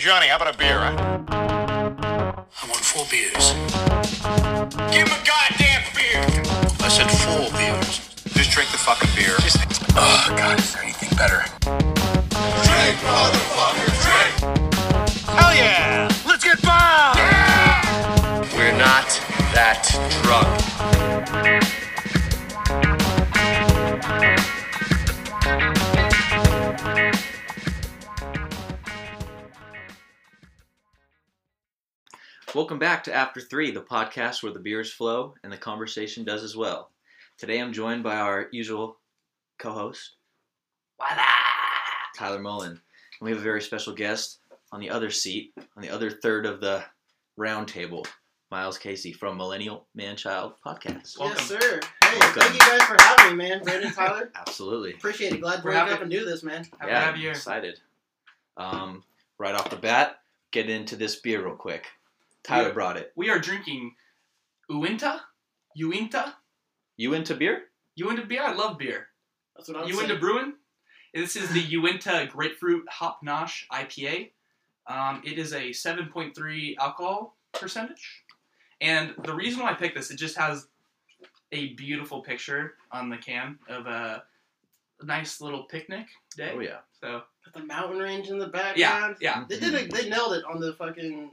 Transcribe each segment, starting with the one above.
Johnny, how about a beer? I want four beers. Give him a goddamn beer! I said four beers. Just drink the fucking beer. Just, Oh, God, is there anything better? Drink, motherfucker, drink! Hell yeah! Let's get bombed! We're not that drunk. Welcome back to After Three, the podcast where the beers flow and the conversation does as well. Today I'm joined by our usual co-host, Tyler Mullen. And we have a very special guest on the other seat, on the other third of the round table, Miles Casey from Millennial Man Child Podcast. Yes, sir. Hey, Welcome. thank you guys for having me, man. Brandon, Tyler. Absolutely. Appreciate it. Glad to We're wake happy- up and do this, man. Happy yeah, to have you here. excited. Um, right off the bat, get into this beer real quick. Tyler Yeah. brought it. We are drinking Uinta. Uinta. You into beer? Uinta beer. I love beer. That's what I'm saying. Uinta saying. Brewing. This is the Uinta Grapefruit Hop Nosh IPA. Um, it is a 7.3 alcohol percentage. And the reason why I picked this, it just has a beautiful picture on the can of a nice little picnic day. Oh yeah. So Got the mountain range in the yeah, background. yeah. They did. A, they nailed it on the fucking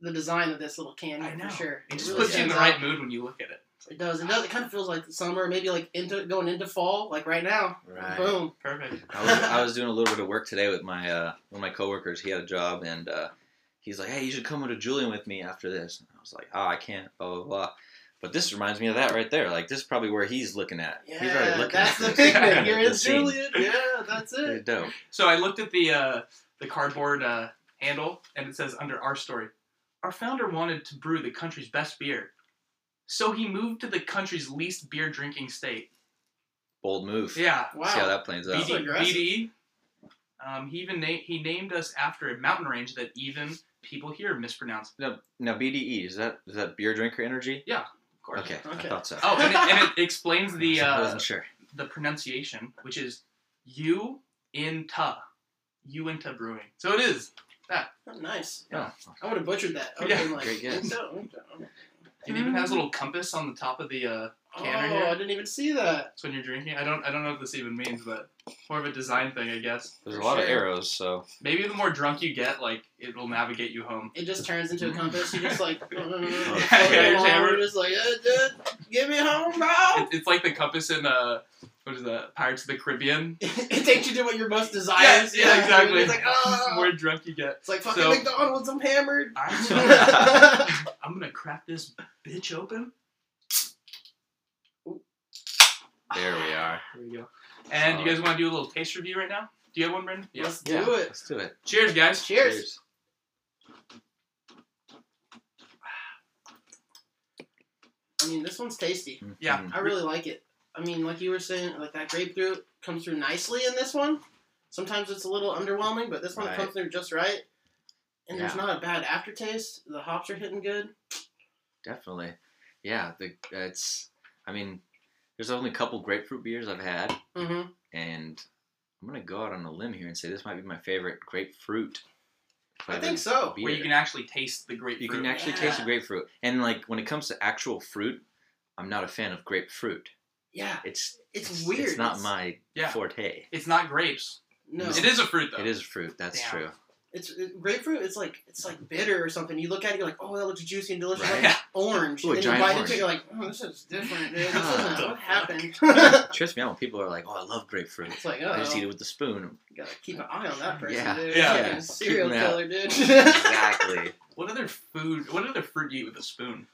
the design of this little can I know. for sure. It just really puts you in the right out. mood when you look at it. It does. It does. It kind of feels like summer, maybe like into going into fall, like right now. Right. Boom. Perfect. I was, I was doing a little bit of work today with my uh, one of my coworkers. He had a job, and uh, he's like, "Hey, you should come over to Julian with me after this." And I was like, "Oh, I can't." Blah blah blah. But this reminds me of that right there. Like this is probably where he's looking at. Yeah, he's already looking that's at the this. picnic. You're in. Julian. Yeah, that's Pretty it. dope. So I looked at the uh, the cardboard uh, handle, and it says under our story, our founder wanted to brew the country's best beer, so he moved to the country's least beer drinking state. Bold move. Yeah, Wow. See how that plays out. That's BD. BDE. Um, he even na- he named us after a mountain range that even people here mispronounce. Now, now BDE is that is that beer drinker energy? Yeah, of course. Okay, Okay. I thought so. Oh, and it, and it explains the I uh, wasn't sure. the pronunciation, which is U in ta, U into brewing. So it is. Oh, nice. Oh, I would have butchered that. I would Yeah. been like, Great guess. It even has a little compass on the top of the uh, canner Oh, here. I didn't even see that. So when you're drinking, I don't I don't know what this even means, but more of a design thing, I guess. There's a For lot of arrows, so Maybe the more drunk you get, like it will navigate you home. It just turns into a compass. You just like, Yeah, yeah, you're hammered. just like, uh, dude, get me home, bro. It, it's like the compass in uh, what is that? Pirates of the Caribbean. it takes you to what your most desires. yeah, exactly. It's like, The oh. more drunk you get. It's like fucking So- McDonald's. I'm hammered. Alright, so I'm gonna crack this bitch open. There we are. There we go. And you guys want to do a little taste review right now? Do you have one, Brendan? Let's Yeah, do it. let's do it. Cheers, guys. Cheers. Cheers. I mean, this one's tasty. Yeah. Mhm. I really like it. I mean, like you were saying, like that grapefruit comes through nicely in this one. Sometimes it's a little underwhelming, but this one Right. comes through just right. And there's not a bad aftertaste. The hops are hitting good. Definitely. Yeah, the it's. I mean, there's only a couple grapefruit beers I've had, Mm-hmm. and I'm gonna go out on a limb here and say this might be my favorite grapefruit. I think so. beer. Where you can actually taste the grapefruit. You can actually taste the grapefruit, and like when it comes to actual fruit, I'm not a fan of grapefruit. Yeah, It's it's, weird. It's not It's- my Yeah. forte. It's not grapes. No, It is a fruit though. It is a fruit. That's Damn. true. It's it, grapefruit. It's like it's like bitter or something. You look at it, you're like, oh, that looks juicy and delicious. Right. Like orange. Ooh, a and you bite orange. into it, you're like, oh, this is different, dude. This Ah. isn't what happened. Trips me out when people are like, "Oh, I love grapefruit." it's like, oh, I just eat it with the spoon. you gotta keep an eye on that person, Yeah. dude. Yeah. Fucking Yeah. serial Keep 'em out. killer, dude. exactly. What other food? What other fruit do you eat with a spoon?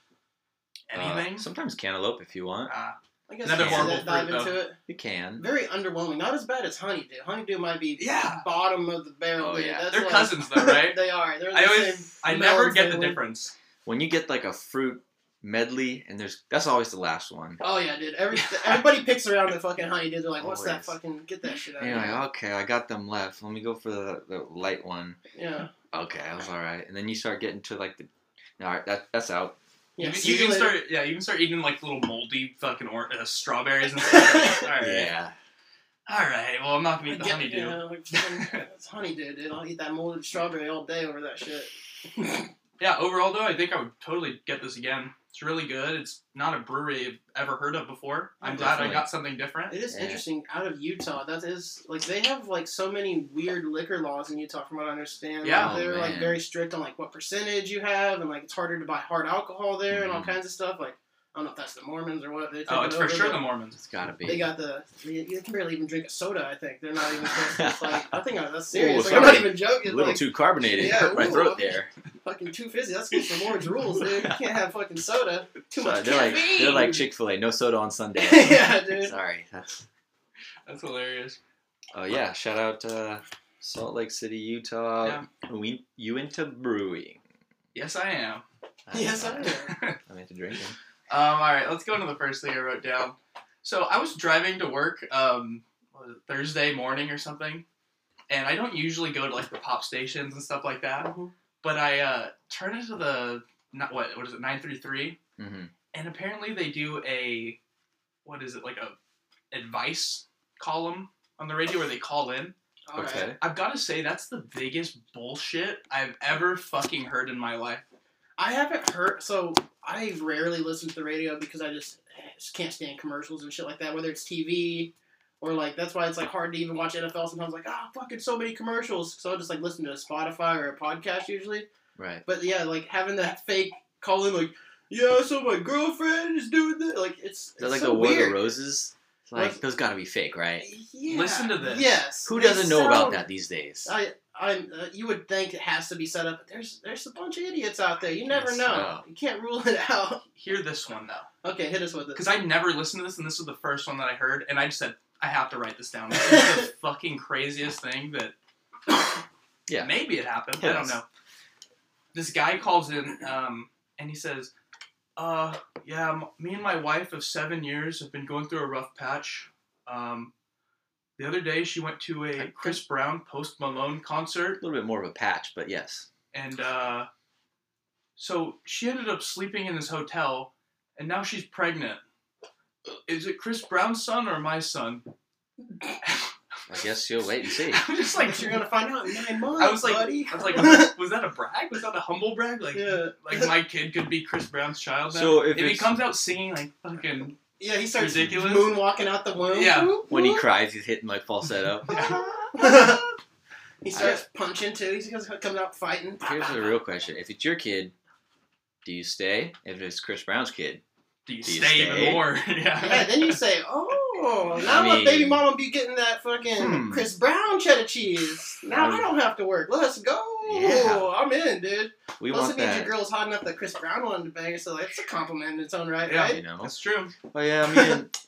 Anything? Uh, sometimes cantaloupe if you want. Ah, I guess Another you horrible should dive fruit, into though. it. You can. Very underwhelming. Not as bad as honeydew. Honeydew might be Yeah. bottom of the barrel. Oh, dude. yeah. That's they're like- cousins though, right? they are. They're the I always, same I melon never get the family. difference. When you get like a fruit medley, and there's that's always the last one. Oh yeah, dude. Every everybody picks around the fucking honeydew. They're like, "What's that Always. fucking? Get that shit out." And of you're here. like, okay, I got them left. Let me go for the, the light one. Yeah. Okay, that was all right. And then you start getting to like the, all right, that that's out. Yeah. you, see you can start, yeah, you can start eating like little moldy fucking or- uh, strawberries and stuff. All right. Yeah. All right. Well, I'm not gonna eat the honeydew. Yeah, like, fucking- it's honeydew, dude. I'll eat that molded strawberry all day over that shit. Yeah, overall though, I think I would totally get this again. It's really good. It's not a brewery I've ever heard of before. I'm glad I got something different. It is Yeah. interesting out of Utah. That is like they have like so many weird liquor laws in Utah, from what I understand. Yeah. Like, they're Oh, like man. very strict on like what percentage you have, and like it's harder to buy hard alcohol there and all Mhm. kinds of stuff. Like I don't know if that's the Mormons or what. They take Oh, it it's for over, sure but the Mormons. It's gotta be. They got the you, you can barely even drink a soda. I think they're not even. supposed to- It's like I think that's serious. Ooh, like, I'm not sorry. even joking. a little like, too carbonated. Yeah, Hurt my ooh. throat there. fucking too fizzy. That's against the Lord's rules, dude. You can't have fucking soda. Too much they're like caffeine. they're like Chick Fil A. No soda on Sunday. yeah, dude. Sorry. That's. That's hilarious. Oh yeah! Shout out uh, Salt Lake City, Utah. We Uinta Brewing. Yes, I am. Yes, I am. I'm into drinking. Um, all right, let's go into the first thing I wrote down. So I was driving to work um, what was it, Thursday morning or something, and I don't usually go to like the pop stations and stuff like that. Mhm. But I uh, turned into the not what what is it nine three three, hmm and apparently they do a what is it like a advice column on the radio where they call in. All right. Okay. I've got to say that's the biggest bullshit I've ever fucking heard in my life. I haven't heard. So I rarely listen to the radio because I just, just can't stand commercials and shit like that. Whether it's TV or like that's why it's like hard to even watch NFL. Sometimes like ah fucking so many commercials. So I will just like listen to a Spotify or a podcast usually. Right. But yeah, like having that fake call in like yeah, so my girlfriend is doing this. Like it's, Is that it's like so the War of the Roses? It's like those gotta be fake, right? Yeah. Listen to this. Yes. Who doesn't know about that these days? I, I, uh, you would think it has to be set up, but there's there's a bunch of idiots out there. You never Yes, know. no. You can't rule it out. Hear this one though. Okay, hit us with it. Because I never listened to this, and this was the first one that I heard, and I just said, I have to write this down. This is the fucking craziest thing that. Yeah. Maybe it happened. I don't know. This guy calls in, um, and he says, uh, yeah, m- me and my wife of seven years have been going through a rough patch. Um, the other day, she went to a Chris Brown Post Malone concert, A little bit more of a patch, but yes. and uh, so she ended up sleeping in this hotel, and now she's pregnant. Is it Chris Brown's son or my son? I guess you'll wait and see. I'm just like, you're gonna find out in nine months, I was like, buddy. I was like, was that a brag? Was that a humble brag? Like, yeah, like my kid could be Chris Brown's child. Now? So if he comes out singing like fucking, yeah. He starts Ridiculous. moonwalking out the womb. Yeah. When he cries, he's hitting like falsetto. he starts punching too. He's just coming out fighting. Here's the real question: If it's your kid, do you stay? If it's Chris Brown's kid, do you Do you stay, stay? even more? Yeah, yeah. then you say, "Oh, now I my mean- baby mama be getting that fucking Hmm. Chris Brown cheddar cheese. Now I don't have to work. Let's go. Yeah. I'm in, dude. we Plus, want it means that. your girl's hot enough that Chris Brown wanted to bang her, so it's a compliment in its own right, Yeah. You know. That's true. Oh yeah, me and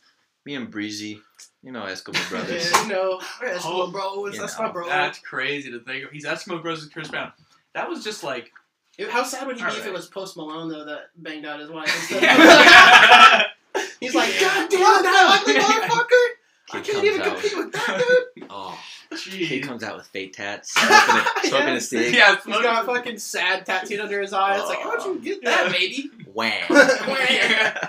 me and Breezy, you know Eskimo brothers. Yeah, you know, we're Eskimo Oh, bros. That's know, my bro. That's crazy to think. of. He's Eskimo Bros with Chris Brown. That was just like, It- How sad would he be if it was Post Malone though that banged out his wife? instead of- yeah. He's like, God damn that ugly motherfucker! I can't even out compete with- with that dude. Oh, Jeez. he comes out with fake tats, smoking a, smoking Yeah. a cig. Yeah, He's got a fucking sad tattooed under his eye. It's like, how'd you get that, Yeah. baby? Wham!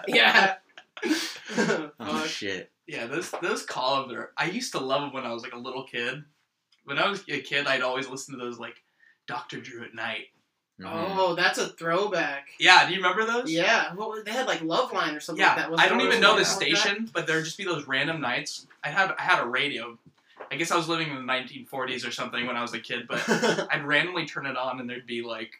yeah. Oh Fuck. shit! Yeah, those those columns are. I used to love them when I was like a little kid. When I was a kid, I'd always listen to those like Doctor Drew at night. Mhm. Oh, that's a throwback. Yeah, do you remember those? Yeah, what was, they had like Love Line or something Yeah, like that. wasn't I don't even know the station, but there'd just be those random nights. I had I had a radio. I guess I was living in the 1940s or something when I was a kid, but I'd randomly turn it on and there'd be like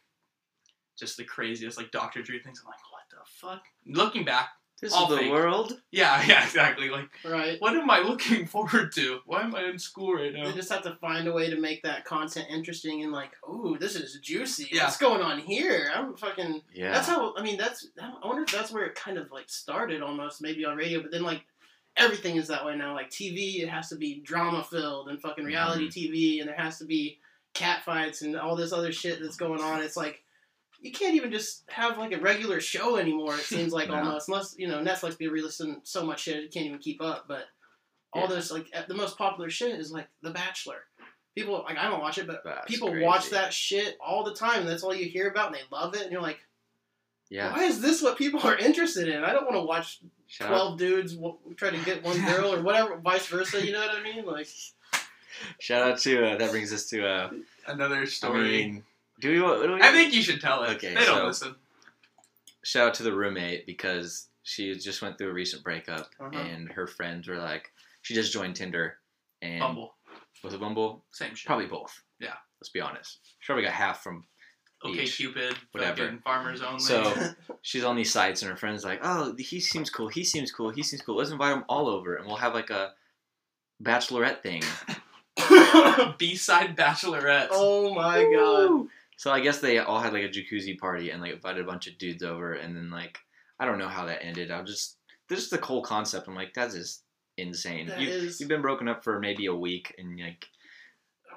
just the craziest like Doctor Drew things. I'm like, what the fuck? Looking back, This all is the fake. world. yeah, yeah, exactly. Like, right. what am I looking forward to? Why am I in school right now? They just have to find a way to make that content interesting and like, ooh, this is juicy. Yeah. What's going on here? I'm fucking. Yeah. That's how. I mean, that's. I wonder if that's where it kind of like started almost, maybe on radio. But then like everything is that way now. Like TV, it has to be drama filled and fucking reality Mm-hmm. TV, and there has to be cat fights and all this other shit that's going on. It's like you can't even just have like a regular show anymore. It seems like No. almost, unless you know Netflix be releasing so much shit, it can't even keep up. But all Yeah. this like the most popular shit is like The Bachelor. People like I don't watch it, but That's people crazy. watch that shit all the time. And that's all you hear about, and they love it. And you're like, Yeah. Why is this what people are interested in? I don't want to watch Shout out, twelve dudes w- try to get one girl or whatever, vice versa. You know what I mean? Like, shout out to uh, that brings us to uh, Another I story. mean, do we? What do we? I think you should tell it. Okay, they don't so- listen. shout out to the roommate because she just went through a recent breakup Uh-huh. and her friends were like, she just joined Tinder and Bumble, was it Bumble? same shit. Probably both. Yeah. Let's be honest. She probably got half from. Okay, each. Cupid, Whatever. farmers only. So she's on these sites and her friends like, oh, he seems cool. He seems cool. He seems cool. Let's invite him all over and we'll have like a bachelorette thing. B-side bachelorette. oh my god. Woo! So I guess they all had like a jacuzzi party and like invited a bunch of dudes over and then like I don't know how that ended. I was just this is the whole concept. I'm like that's just insane. That you, is- You've been broken up for maybe a week and like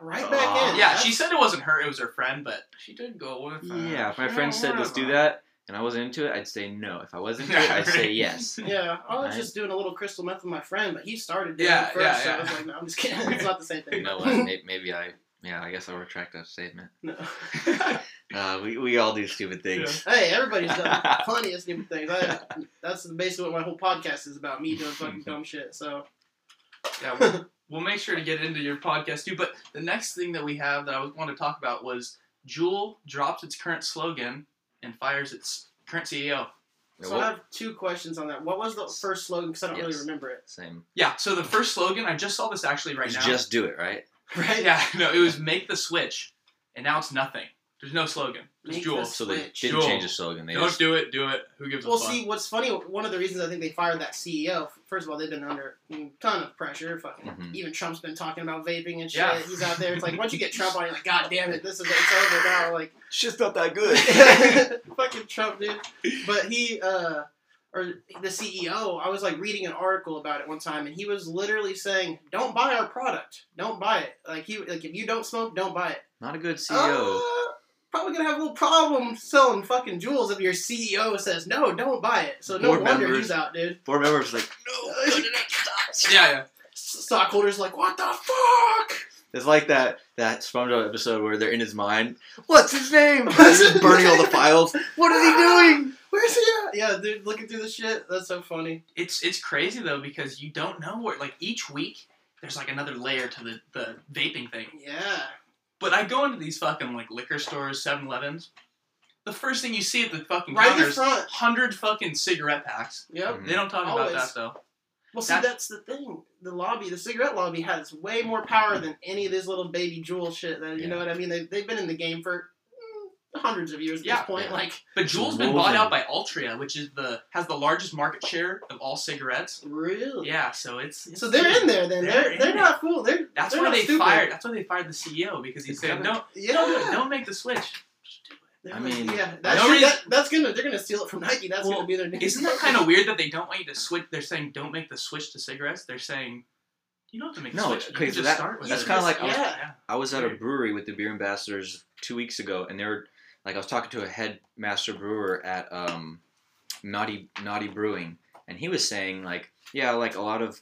Right back Oh. in. yeah, That's- she said it wasn't her; it was her friend, but she did go with. Uh, yeah. If my friend said let's do that and I wasn't into it, I'd say no. If I wasn't into it, I'd say yes. Yeah, I was Right. just doing a little crystal meth with my friend, but he started doing Yeah, it first, yeah, so I was like, no, I'm just kidding. It's not the same You thing. know what? Maybe I yeah. I guess I'll retract that statement. No. Uh, we, we all do stupid things. Hey, everybody's done plenty of stupid things. I, that's basically what my whole podcast is about. Me doing fucking dumb shit. So Yeah, we'll, we'll make sure to get into your podcast too. But the next thing that we have that I want to talk about was Juul drops its current slogan and fires its current CEO. So I have two questions on that. What was the first slogan? Because I don't Yes. really remember it. Same. Yeah. So the first slogan, I just saw this actually right It's now. just do it, right? Right? yeah. No, it was make the switch, and now it's nothing. There's no slogan. It's Make Juul. the So they Switch. didn't Juul. change the slogan. They Don't just do it. Do it. Who gives Well, a fuck? Well, see, what's funny, one of the reasons I think they fired that CEO, first of all, they've been under a ton of pressure. Fucking, Mhm. even Trump's been talking about vaping and shit. Yeah. He's out there. It's like once you get Trump on, you're like, God damn it, this is it's over now. Like, shit's not that good. fucking Trump, dude. But he, uh, or the CEO, I was like reading an article about it one time, and he was literally saying, "Don't buy our product. Don't buy it. Like he, like if you don't smoke, don't buy it." Not a good CEO. Uh, probably gonna have a little problem selling fucking Juuls if your CEO says no, don't buy it. So no Board wonder members- he's out, dude. Board members like, No, yeah, yeah. Stockholders like, what the fuck? It's like that that SpongeBob episode where they're in his mind. What's his name? They're just burning all the files. What is he doing? Where's he at? Yeah, dude, looking through the shit. That's so funny. It's it's crazy though because you don't know where like each week there's like another layer to the the vaping thing. Yeah. But I go into these fucking like liquor stores, 7-Elevens. The first thing you see at the fucking Right in counters, front. hundred fucking cigarette packs. Yep. Mhm. They don't talk Always. about that though. Well, see, That- that's the thing. The lobby, the cigarette lobby, has way more power than any of this little baby Juul shit. That you Yeah. know what I mean? They they've been in the game for mm, hundreds of years at Yeah. this point. Yeah. Like, But Juul's been bought out by Altria, which is the has the largest market share of all cigarettes. really? Yeah, so it's, it's So they're in there then. They're They're they're not cool. They're That's they're why not they stupid. fired. That's why they fired the CEO because he It's said, gotta- "Don't, Yeah. don't do it. Don't make the switch." Just do it." They're I mean, yeah, no that's, reason- that, that's gonna they're gonna steal it from Nike. That's Well, gonna be their new. Isn't that kind of weird that they don't want you to switch? They're saying don't make the switch to cigarettes. They're saying you don't have to make the No, switch. You okay, can so just that- start with that's kinda like- Yeah. I was at a brewery with the beer ambassadors two weeks ago, and they were like, I was talking to a head master brewer at um, Naughty Naughty Brewing, and he was saying like, yeah, like a lot of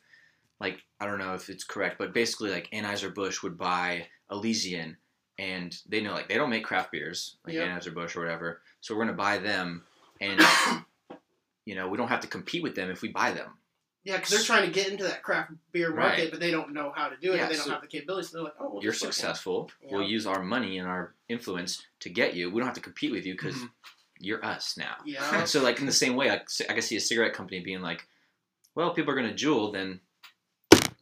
like I don't know if it's correct, but basically like Anheuser Busch would buy Elysian, and they know like they don't make craft beers like Yep. Anheuser Busch or whatever, so we're gonna buy them, and you know we don't have to compete with them if we buy them. Yeah, because they're trying to get into that craft beer market, Right. but they don't know how to do it. Yeah, and they don't so have the capabilities. So they're like, oh, we'll You're successful. Yeah. We'll use our money and our influence to get you. We don't have to compete with you because Mhm. you're us now. Yeah. so like in the same way, I, I can see a cigarette company being like, "Well, people are gonna Juul, then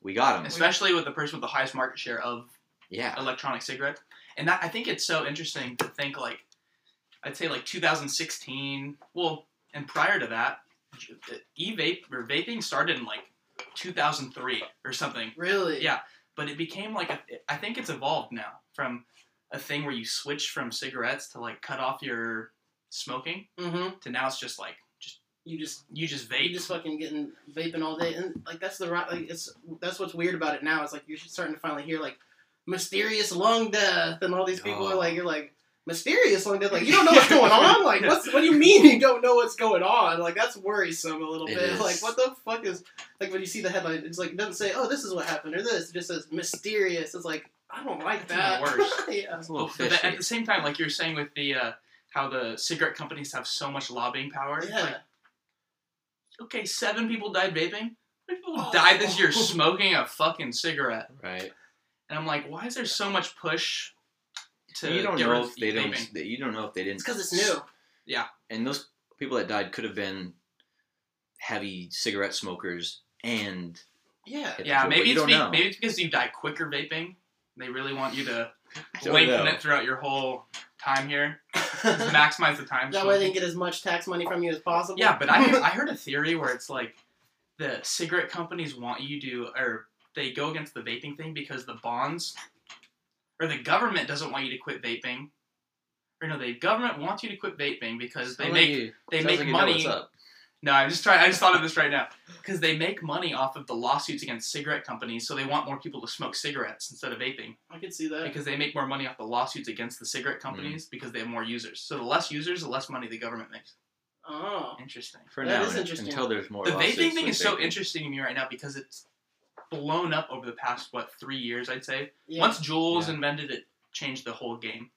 we got them." especially with the person with the highest market share of Yeah, electronic cigarettes. And that I think it's so interesting to think like I'd say like 2016. Well, and prior to that, e-vape or vaping started in like 2003 or something. really? Yeah, but it became like a, I think it's evolved now from a thing where you switch from cigarettes to like cut off your smoking Mm-hmm. to now it's just like just You just you just you vape. just fucking getting vaping all day, and like that's the right. Like it's that's what's weird about it now. It's like you're starting to finally hear like mysterious lung death, and all these people are Oh. like, you're like mysterious lung death. Like you don't know what's going on. Like what's what do you mean you don't know what's going on? Like that's worrisome a little It bit. is. Like what the fuck is like when you see the headline? It's like it doesn't say oh this is what happened or this. It just says mysterious. It's like I don't like That's that. worse. yeah. it's a little But, but at the same time, like you're saying with the uh, how the cigarette companies have so much lobbying power. Yeah. Like, okay, seven people died vaping. People Oh. died this year smoking a fucking cigarette? Right. And I'm like, why is there so much push to you don't know if they vaping? don't. You don't know if they didn't. It's because it's new. Yeah, and those people that died could have been heavy cigarette smokers and Yeah. Yeah, maybe it's be- maybe it's because you die quicker vaping. They really want you to don't lengthen know. it throughout your whole time here, maximize the time. that way they can get as much tax money from you as possible. Yeah, but I I heard a theory where it's like the cigarette companies want you to or they go against the vaping thing because the bonds or the government doesn't want you to quit vaping. Or no, the government wants you to quit vaping because they Sounds make like you- they sounds make like you know money. what's up. No, I'm just trying. I just thought of this right now because they make money off of the lawsuits against cigarette companies, so they want more people to smoke cigarettes instead of vaping I can see that. because they make more money off the lawsuits against the cigarette hmm. companies because they have more users. So the less users, the less money the government makes. Oh. Interesting. For That now, is interesting. until there's more. The vaping thing with is so interesting to me right now because it's blown up over the past what three years, I'd say. Yeah. Once Juul's Yeah. invented it, changed the whole game.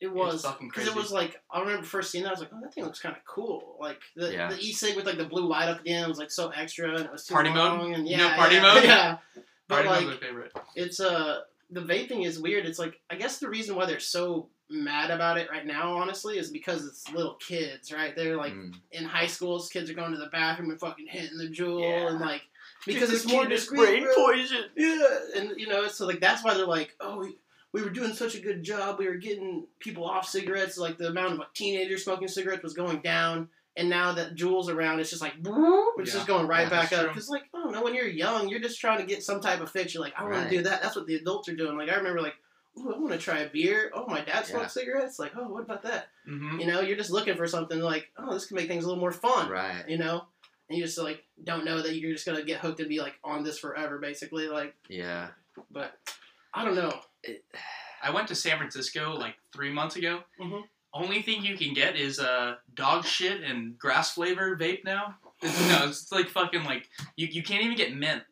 It was fucking because it crazy. was like I remember first seeing that I was like, oh, that thing looks kind of cool. Like the Yeah. the e-cig with like the blue light up at the end was like so extra and it was too Party mode? long and You yeah, know party yeah, mode? Yeah, but Party like was my favorite. it's uh the vaping is weird. It's like I guess the reason why they're so mad about it right now, honestly, is because it's little kids, right? They're like Mm. in high schools, kids are going to the bathroom and fucking hitting the Juul Yeah. and like because It's it's, more discreet. brain bro. poison. Yeah, and you know, so like that's why they're like, oh, we, we were doing such a good job. We were getting people off cigarettes. Like the amount of like, teenagers smoking cigarettes was going down, and now that Juul's around, it's just like, boop, it's Yeah. just going right Yeah, back up. true. Because like, I don't know, when you're young, you're just trying to get some type of fix. You're like, I want Right. to do that. That's what the adults are doing. Like I remember like. Ooh, I want to try a beer. Oh, my dad smoked Yeah. cigarettes. Like, oh, what about that? hmm You know, you're just looking for something like, oh, this can make things a little more fun Right. you know and you just like don't know that you're just gonna get hooked and be like on this forever basically like Yeah. but i don't know I went to San Francisco like three months ago. Mhm. Only thing you can get is uh, dog shit and grass flavor vape now. It's, no, it's like fucking like you, you can't even get mint.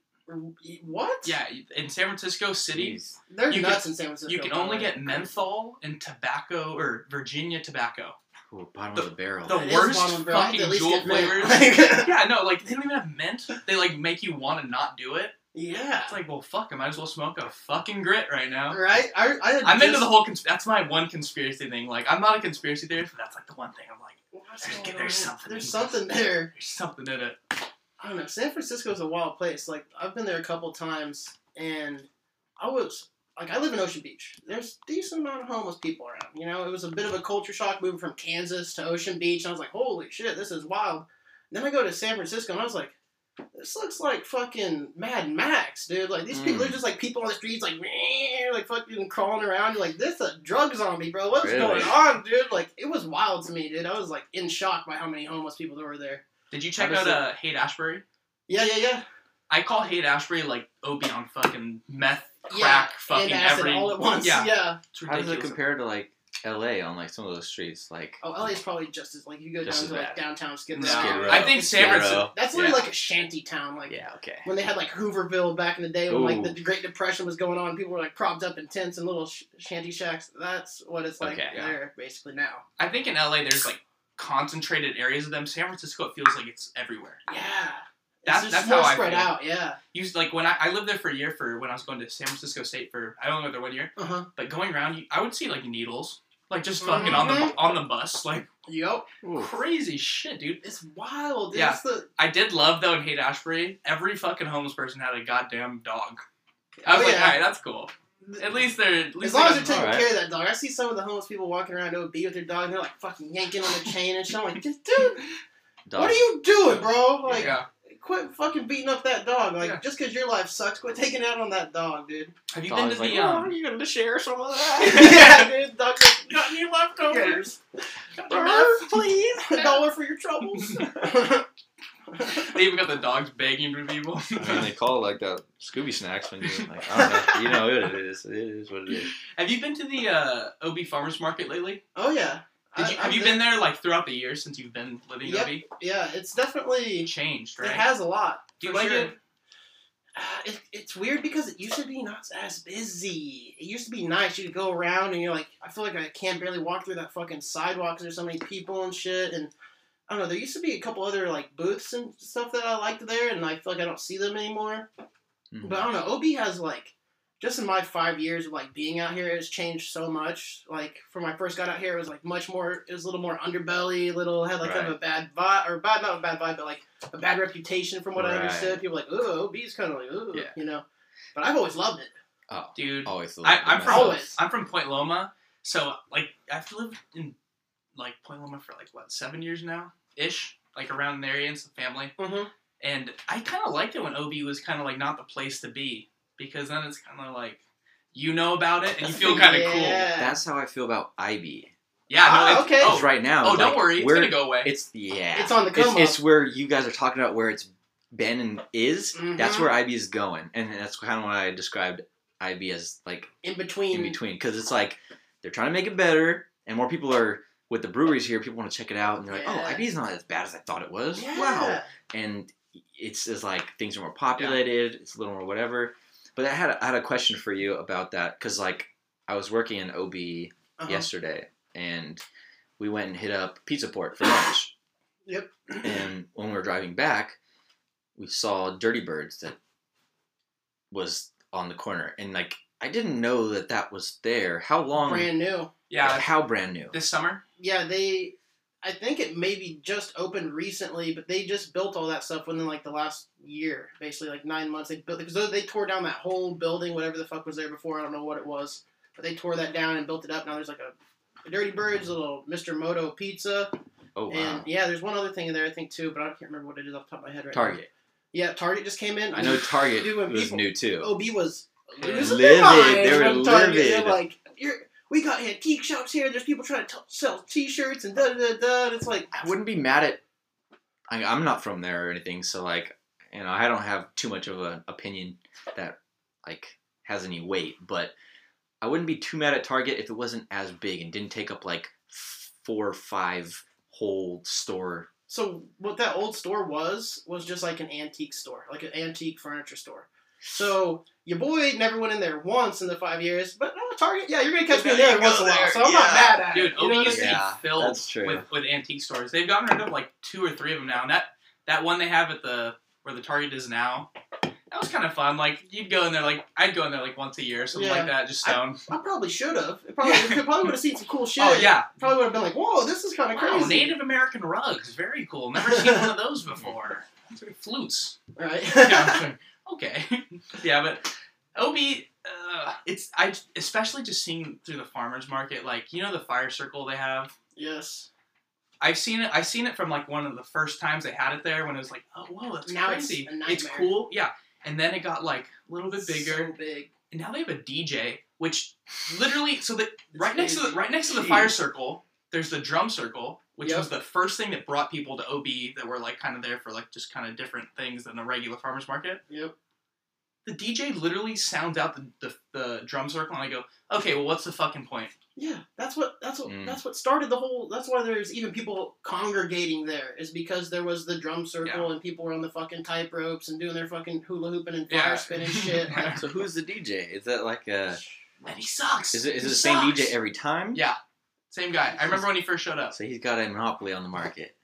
what Yeah, in San Francisco City, You nuts in san francisco you can only get menthol and tobacco or Virginia tobacco. Ooh, bottom The- of the barrel. the It is worst bottom, bro. I have to fucking at least Juul get mint. flavors. yeah, no, like they don't even have mint. They like make you want to not do it. yeah It's like, well, fuck, I might as well smoke a fucking grit right now. right I, I I'm just, into the whole. Cons- that's my one conspiracy thing. Like, I'm not a conspiracy theorist, but that's like the one thing I'm like, There's- there's something there's in something there there's something in it. i don't know san francisco's a wild place like i've been there a couple times and i was like I live in Ocean Beach. There's a decent amount of homeless people around. You know, it was a bit of a culture shock moving from Kansas to Ocean Beach. And I was like, holy shit, this is wild. then I go to San Francisco and I was like, this looks like fucking Mad Max, dude. Like these people Mm. are just like people on the streets, like "Meh," like fucking crawling around. You're like, this a drug zombie, bro. What's Really? going on, dude? Like it was wild to me, dude. I was like in shock by how many homeless people there were there. Did you check How out does uh, Haight Ashbury? Yeah, yeah, yeah. I call Haight Ashbury like OB on fucking meth, Yeah, crack, fucking and acid every. all at once. Yeah, Yeah. it's How does it compare to like L.A. on like some of those streets? Like Oh, LA is probably just as like you go down to like bad. downtown Skid Row. No, Skid Row. I think San Skid Francisco. That's literally Yeah. like a shanty town, like yeah, okay. when they had like Hooverville back in the day when like the Great Depression was going on. People were like propped up in tents and little sh- shanty shacks. That's what it's like Okay. there basically now. I think in LA there's like concentrated areas of them. San Francisco it feels like it's everywhere. Yeah. That's- it's just that's more how I spread feel. out. Yeah. You like when I, I lived there for a year for when I was going to San Francisco State for I only went there one year, Uh huh. but going around I would see like needles, like just fucking on the on the bus, like Yep. Ooh. crazy shit, dude. It's wild. Dude. Yeah. It's the I did love though in Haight Ashbury, every fucking homeless person had a goddamn dog. I was Oh, like, yeah. all right, that's cool. At least they're at least as long as they they're taking Alright. care of that dog. I see some of the homeless people walking around OB with their dog and they're like fucking yanking on the chain and shit. I'm like, dude, Dog. what are you doing, bro? Like, yeah. Quit fucking beating up that dog. Like, Yeah. just because your life sucks, quit taking it out on that dog, dude. Have you Dog's been to like, the "Oh, um? are you gonna share some of that? yeah, dude. Dog's like, got any leftovers? Got Bird, please. A dollar for your troubles. They even got the dogs begging for people. I mean, they call it like that Scooby snacks when you like I don't know. You know what it is. It is what it is. have you been to the uh, OB Farmers Market lately? oh yeah. Did you, I've you been there like throughout the years since you've been living Yep. in OB? Yeah, it's definitely Changed, it has a lot. Do you like sure. it? uh, it, it's weird because it used to be not as busy. It used to be nice. You could go around and you're like, I feel like I can't barely walk through that fucking sidewalk because there's so many people and shit. And I don't know. There used to be a couple other like booths and stuff that I liked there, and I feel like I don't see them anymore. Mhm. But I don't know. OB has like just in my five years of like being out here, it's changed so much. Like from when I first got out here, it was like much more. It was a little more underbelly. Little had like kind of a bad vibe or bad not a bad vibe, but like a bad reputation from what I understood. People were like, oh, OB's kind of like, oh, Yeah. you know. But I've always loved it. oh, dude. always. the I, I'm from. Always. I'm from Point Loma, so like I've lived in like Point Loma for like what seven years now ish, like around there and some family. Mm-hmm. And I kind of liked it when OB was kind of like not the place to be because then it's kind of like you know about it and you feel kind of cool. That's how I feel about IB. Yeah, no, Ah, it's, okay. Oh, right now, oh, don't like, worry, it's we're- gonna go away. It's yeah. It's on the It's, come it's up. where you guys are talking about where it's been and is. That's Mhm. where IB is going, and that's kind of what I described IB as like in between. in between because it's like they're trying to make it better, and more people are with the breweries here. People want to check it out, and they're like, Yeah. "Oh, IB is not as bad as I thought it was." Yeah. Wow, and it's just like things are more populated. It's a little more whatever. But I had a, I had a question for you about that because like I was working in OB Uh-huh. yesterday, and we went and hit up Pizza Port for lunch. Yep. And when we were driving back, we saw Dirty Birds that was on the corner, and like I didn't know that that was there. How long? Brand new. yeah, How brand new? this summer. Yeah, they. I think it maybe just opened recently, but they just built all that stuff within like the last year, basically like nine months. They built because they tore down that whole building, whatever the fuck was there before. I don't know what it was, but they tore that down and built it up. Now there's like a, a Dirty Birds, a little Mr. Moto Pizza, Oh wow. and yeah, there's one other thing in there I think too, but I can't remember what it is off the top of my head right now. Target. Yeah, Target just came in. I know Target Dude, was people- new too. OB was Yeah. Livid. They were Target. like, You're, we got antique shops here. There's people trying to t- sell T-shirts and da da da. And it's like, I wouldn't be mad at. I, I'm not from there or anything, so like, you know, I don't have too much of an opinion that like has any weight. But I wouldn't be too mad at Target if it wasn't as big and didn't take up like four or five whole store. so what that old store was was just like an antique store, like an antique furniture store. So your boy never went in there once in the five years, but no, Target, yeah, you're gonna catch me in There there once in a while. So I'm not mad at Dude, it. OB You know what used to? Yeah, be filled that's true. with with antique stores. They've gotten rid of like two or three of them now, and that that one they have at the where the Target is now. That was kind of fun. Like you'd go in there, like I'd go in there like once a year, something Yeah. like that, just stone. I probably should have. It probably, it probably would have seen some cool shit. Oh yeah, Probably would have been like, whoa, this is kind of wow, crazy. Native American rugs, very cool. Never seen one of those before. Flutes. Right. Yeah, okay. yeah, but OB, uh, it's I especially just seeing through the farmers market, like you know the fire circle they have. yes. I've seen it. I've seen it from like one of the first times they had it there when it was like, oh whoa, that's Now it's crazy. a It's, cool, yeah. And then it got like a little bit bigger, So big. and now they have a DJ, which literally, so that right next to the right next to the Jeez. fire circle, there's the drum circle, which Yep. was the first thing that brought people to OB that were like kind of there for like just kind of different things than a regular farmers market. Yep. The DJ literally sounds out the, the, the drum circle, and I go, okay, well, what's the fucking point? Yeah, that's what that's what Mm. that's what started the whole. That's why there's even people congregating there is because there was the drum circle and people were on the fucking tight ropes and doing their fucking hula hooping and fire Yeah. spinning shit. So who's the DJ? Is that like a? And he sucks. Is it is it He the same. DJ every time? Yeah, same guy. I remember when he first showed up. So he's got a monopoly on the market.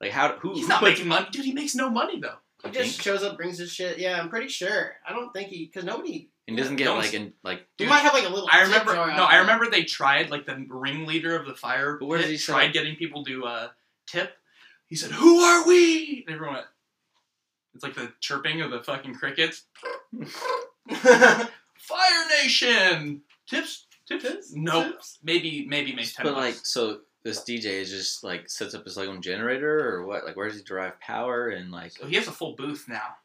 Like how? Who? He's who not puts- making money, dude. He makes no money though. He I just think? shows up, brings his shit. Yeah, I'm pretty sure. I don't think he because nobody. He doesn't get Don't- like in like. He Dude, might have like a little. I tip remember. jar No, out I there. remember they tried like the ringleader of the fire. But where does pit he sell? tried getting people to uh, tip. He said, "Who are we?" And everyone went. It's like the chirping of the fucking crickets. Fire Nation tips. Tips. Tips? Nope. Tips? Maybe maybe makes ten. But like, bucks. so this DJ is just like sets up his like own generator or what? Like, where does he derive power and like? So he has a full booth now.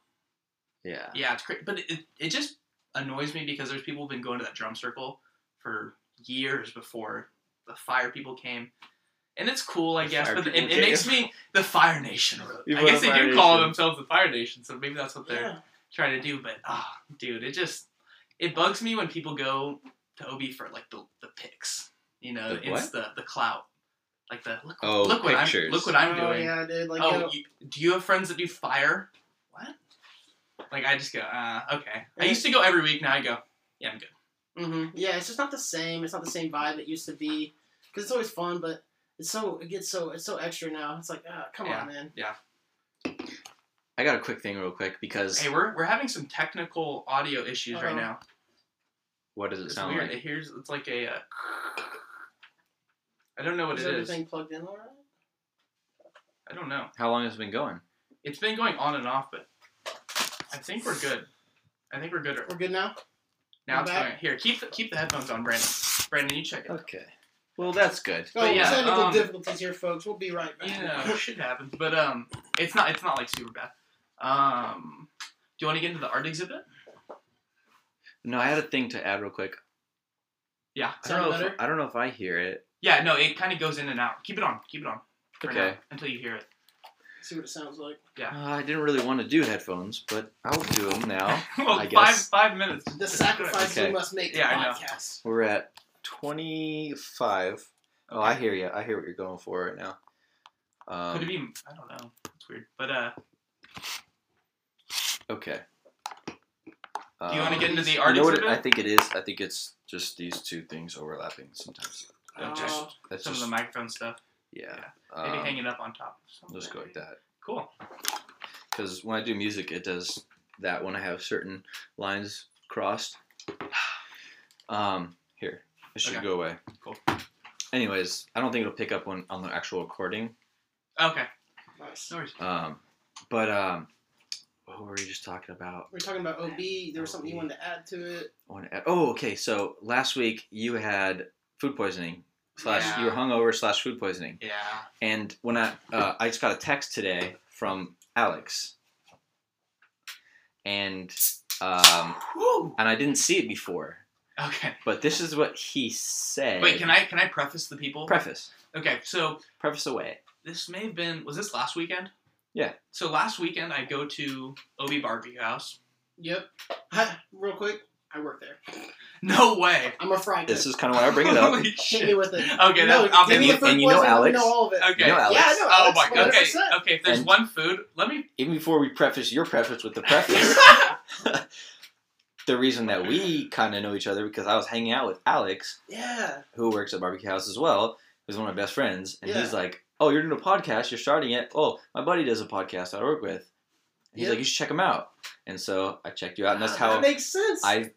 Yeah. Yeah, it's crazy, but it, it just annoys me because there's people who've been going to that drum circle for years before the fire people came, and it's cool, I The guess. But it, it makes me the Fire Nation. You I guess the they Fire do call themselves the Fire Nation, so maybe that's what they're Yeah. trying to do. But ah, dude, it just it bugs me when people go to OB for like the the pics. You know, The it's what? the the clout, like the look. Oh, look what I'm pictures. look what I'm oh doing. yeah, dude. Like, oh, you, do you have friends that do fire? What? Like I just go, uh, okay. I used to go every week. Now I go, yeah, I'm good. Mm-hmm. Yeah, it's just not the same. It's not the same vibe it used to be. Because it's always fun, but it's so it gets so it's so extra now. It's like, ah, come Yeah. on, man. Yeah. I got a quick thing real quick because Hey, we're we're having some technical audio issues right Uh-oh. now. what does it It's sound weird. like? It hears it's like a. Uh, I don't know what is it is. everything plugged in all right? I don't know. How long has it been going? It's been going on and off, but I think we're good. I think we're good. We're good now. Now We're it's back? going. Here, keep the, keep the headphones on, Brandon. Brandon, you check it. Okay. Well, that's good. Oh, But yeah, technical um, difficulties here, folks. We'll be right back. Yeah, shit happens, but um, it's not it's not like super bad. Um, do you want to get into the art exhibit? No, I had a thing to add real quick. Yeah. I don't, Sound know if, better? I don't know if I hear it. Yeah. No, it kind of goes in and out. Keep it on. Keep it on. for now, Okay. until you hear it. See what it sounds like. Uh, I didn't really want to do headphones, but I'll do them now. well, I five guess. five minutes. The sacrifice Okay. we must make to Yeah, I know. podcast. We're at 25. Oh, I hear you. I hear what you're going for right now. Um, Could it be? I don't know. It's weird. But uh, Okay. do you want to Um, get into the you art know what it- I think it is? I think it's just these two things overlapping sometimes. Uh, just That's some just of the microphone stuff. yeah. Maybe um, hang it up on top. I'll just go like that. Cool. Because when I do music, it does that when I have certain lines crossed. Um, here, it should Okay. go away. Cool. Anyways, I don't think it'll pick up on, on the actual recording. Okay. Nice. No worries. Um, but um, what were we just talking about? We are talking about OB. There was something you wanted to add to it. I wanna add- oh, okay. So last week you had food poisoning slash Yeah. you were hungover slash food poisoning, Yeah. and when I uh, I just got a text today from Alex, and um, Woo. and I didn't see it before, Okay. but this is what he said. Wait, can I can I preface the people? preface Okay, so preface away? this may have been was this last weekend? Yeah. So last weekend I go to OB Barbecue House. Yep. Hi, real quick, I work there. No way. I'm a fry cook. This is kind of why I bring it up. Holy Hit shit. me with it. Okay, no, that- I'll give give me you- the food and you know poisoning, let me Alex? know all of it. Okay. You know Alex? Yeah, I know. Oh Alex, my god. Okay. 100%. Okay. If there's And- one food, let me. Even before we preface your preface with the preface, the reason that we kind of know each other because I was hanging out with Alex, Yeah. who works at Barbecue House as well, who's one of my best friends, and Yeah. he's like, "Oh, you're doing a podcast. You're starting it. Oh, my buddy does a podcast I work with." He's Yep. like, "You should check him out." And so I checked you out, and that's how that makes sense. I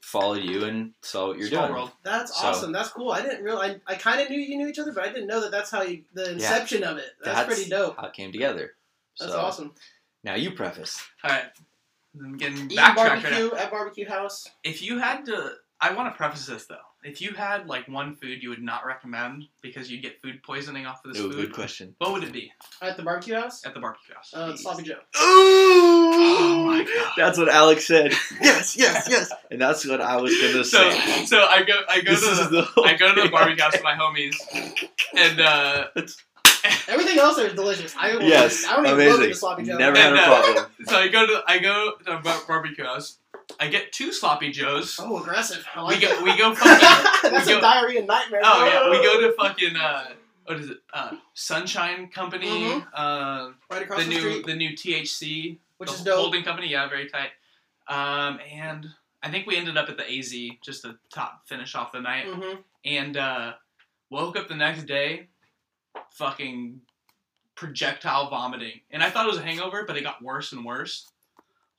followed you and saw what you're Small doing. world. That's So- awesome. That's cool. I didn't realize. I, I kind of knew you knew each other, but I didn't know that that's how you, the inception of it. That's, pretty dope. How it came together. That's so, awesome. Now you preface. All right. I'm getting Eating backtracked right now. barbecue at barbecue house. If you had to, I want to preface this though. If you had like one food you would not recommend because you'd get food poisoning off of this Ooh, food, good question. what would it be At the barbecue house. at the barbecue house? Uh, sloppy Joe. Oh my God. That's what Alex said. yes, yes, yes. And that's what I was gonna So, say. so I go, I go This to is the, the whole I go to the thing. barbecue house with my homies, and uh, Everything else there is delicious. I don't Yes, I don't even amazing. look at the sloppy Joe. Never And, had a uh, problem. so I go to, I go to a bar- barbecue house. I get two sloppy joes. Oh, aggressive. I We go, it. we go fucking. That's we a go- diarrhea nightmare. Oh yeah, we go to fucking uh, what is it? Uh, Sunshine Company. Mhm. Uh, right across the the, new street, the new THC, which the is dope. holding company. Yeah, very tight. Um, and I think we ended up at the AZ just to top finish off the night. hmm And uh, woke up the next day, fucking projectile vomiting. And I thought it was a hangover, but it got worse and worse.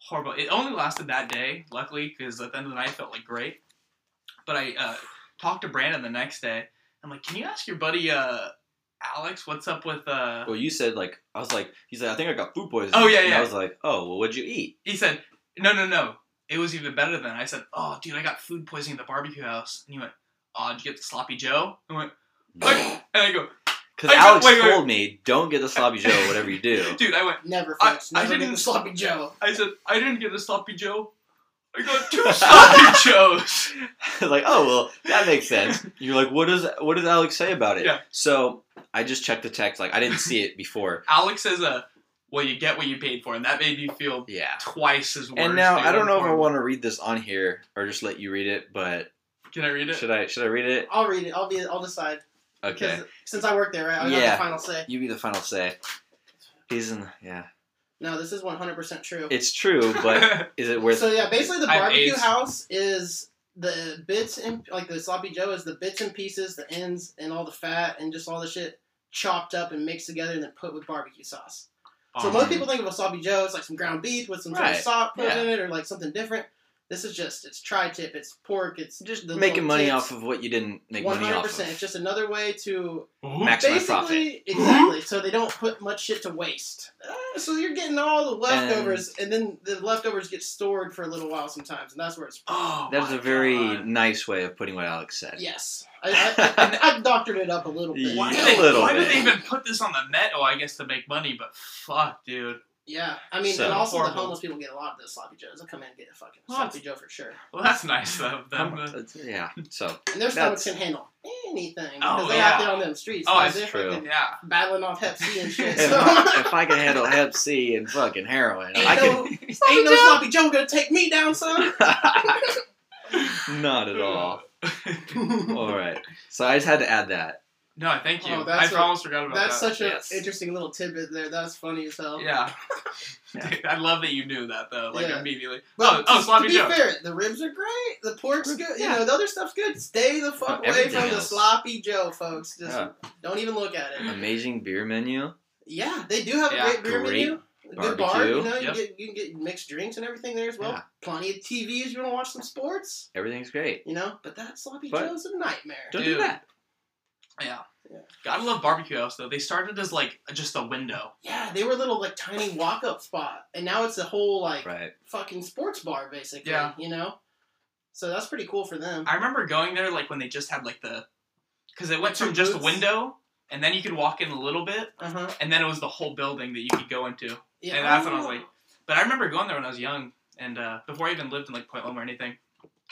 Horrible. It only lasted that day, luckily, because at the end of the night I felt like great. But I uh, talked to Brandon the next day. I'm like, can you ask your buddy uh, Alex what's up with uh, Well, you said like I was like he's like I think I got food poisoning. Oh, yeah, And yeah. I was like, oh well, what'd you eat? he said, no, no, no. It was even better than I said, oh, dude, I got food poisoning at the barbecue house. And he went, oh, did you get the sloppy Joe? And I went, and I go, Because Alex wait, wait. told me don't get the sloppy Joe, whatever you do. dude, I went, Never, I- folks. I Never get didn't- get the sloppy Joe. I said, I didn't get the sloppy Joe. I got two sloppy Joes. like, oh well, that makes sense. You're like, what does what does Alex say about it? Yeah. So I just checked the text. Like I didn't see it before. Alex says, uh, well, you get what you paid for. And that made me feel Yeah. twice as worse. And now. I don't know if I want to read this on here or just let you read it, but Can I read it? should I should I read it? I'll read it. I'll be. I'll decide. Okay. Since I work there, right, I got Yeah. the final say. You be the final say. He's in. Yeah. No, this is 100% true. It's true, but is it worth? so yeah, basically the barbecue house is the bits and like the sloppy joe is the bits and pieces, the ends, and all the fat and just all the shit chopped up and mixed together and then put with barbecue sauce. So Um, most people think of a sloppy joe, it's like some ground beef with some sort of Right, salt put yeah. in it or like something different. This is just it's tri-tip, it's pork, it's just the making money tips. off of what you didn't make One money hundred off percent. of. It's just another way to Maximize profit. exactly. So they don't put much shit to waste. Uh, so you're getting all the leftovers, and, then the leftovers get stored for a little while sometimes, and that's where it's. Oh, That was a very God. nice way of putting what Alex said. Yes, I, I, I, I've doctored it up a little bit. Why, Yeah, do a they, little why do bit. they even put this on the net? Oh, I guess to make money, but fuck, dude. Yeah, I mean, So and also the homeless people get a lot of those sloppy joes. They'll come in and get a fucking Well, sloppy joe for sure, Well, that's nice of them. Uh, it's- yeah. So and their stomachs That's- can handle anything Oh, because they're yeah. out there on them streets. Oh, man. that's true. fucking yeah. battling off Hep C and shit. if, So. I, if I can handle Hep C and fucking heroin, Ain't I no, can. ain't no sloppy Joe gonna take me down, son. Not at all. All right. So I just had to add that. No, thank you. Oh, I that's a- almost forgot about That's that. That's such an yes. interesting little tidbit there. That's funny as hell. Yeah. Yeah. I love that you knew that though, like Yeah. immediately. But oh, oh, to, sloppy to be Joe. fair, the ribs are great. The pork's good. You Yeah. know, the other stuff's good. Stay the fuck oh, away Everything from the sloppy Joe, folks. Just Yeah. don't even look at it. Amazing beer menu. Yeah, they do have Yeah. a great beer Great menu. A good bar, barbecue. you know, you get you can get mixed drinks and everything there as well. Yeah. Plenty of TVs. You want to watch some sports, Everything's great. you know. But that sloppy But- Joe's a nightmare. Don't Dude. do that. Yeah. Yeah. Gotta love barbecue house though. They started as like just a window. Yeah, they were little like tiny walk up spot, and now it's a whole like Right. fucking sports bar basically. Yeah. you know. So that's pretty cool for them. I remember going there like when they just had like the, because it went Two from just a window and then you could walk in a little bit Uh huh. and then it was the whole building that you could go into. Yeah. And that's when I was Oh. like, but I remember going there when I was young and uh, before I even lived in like Point Loma or anything.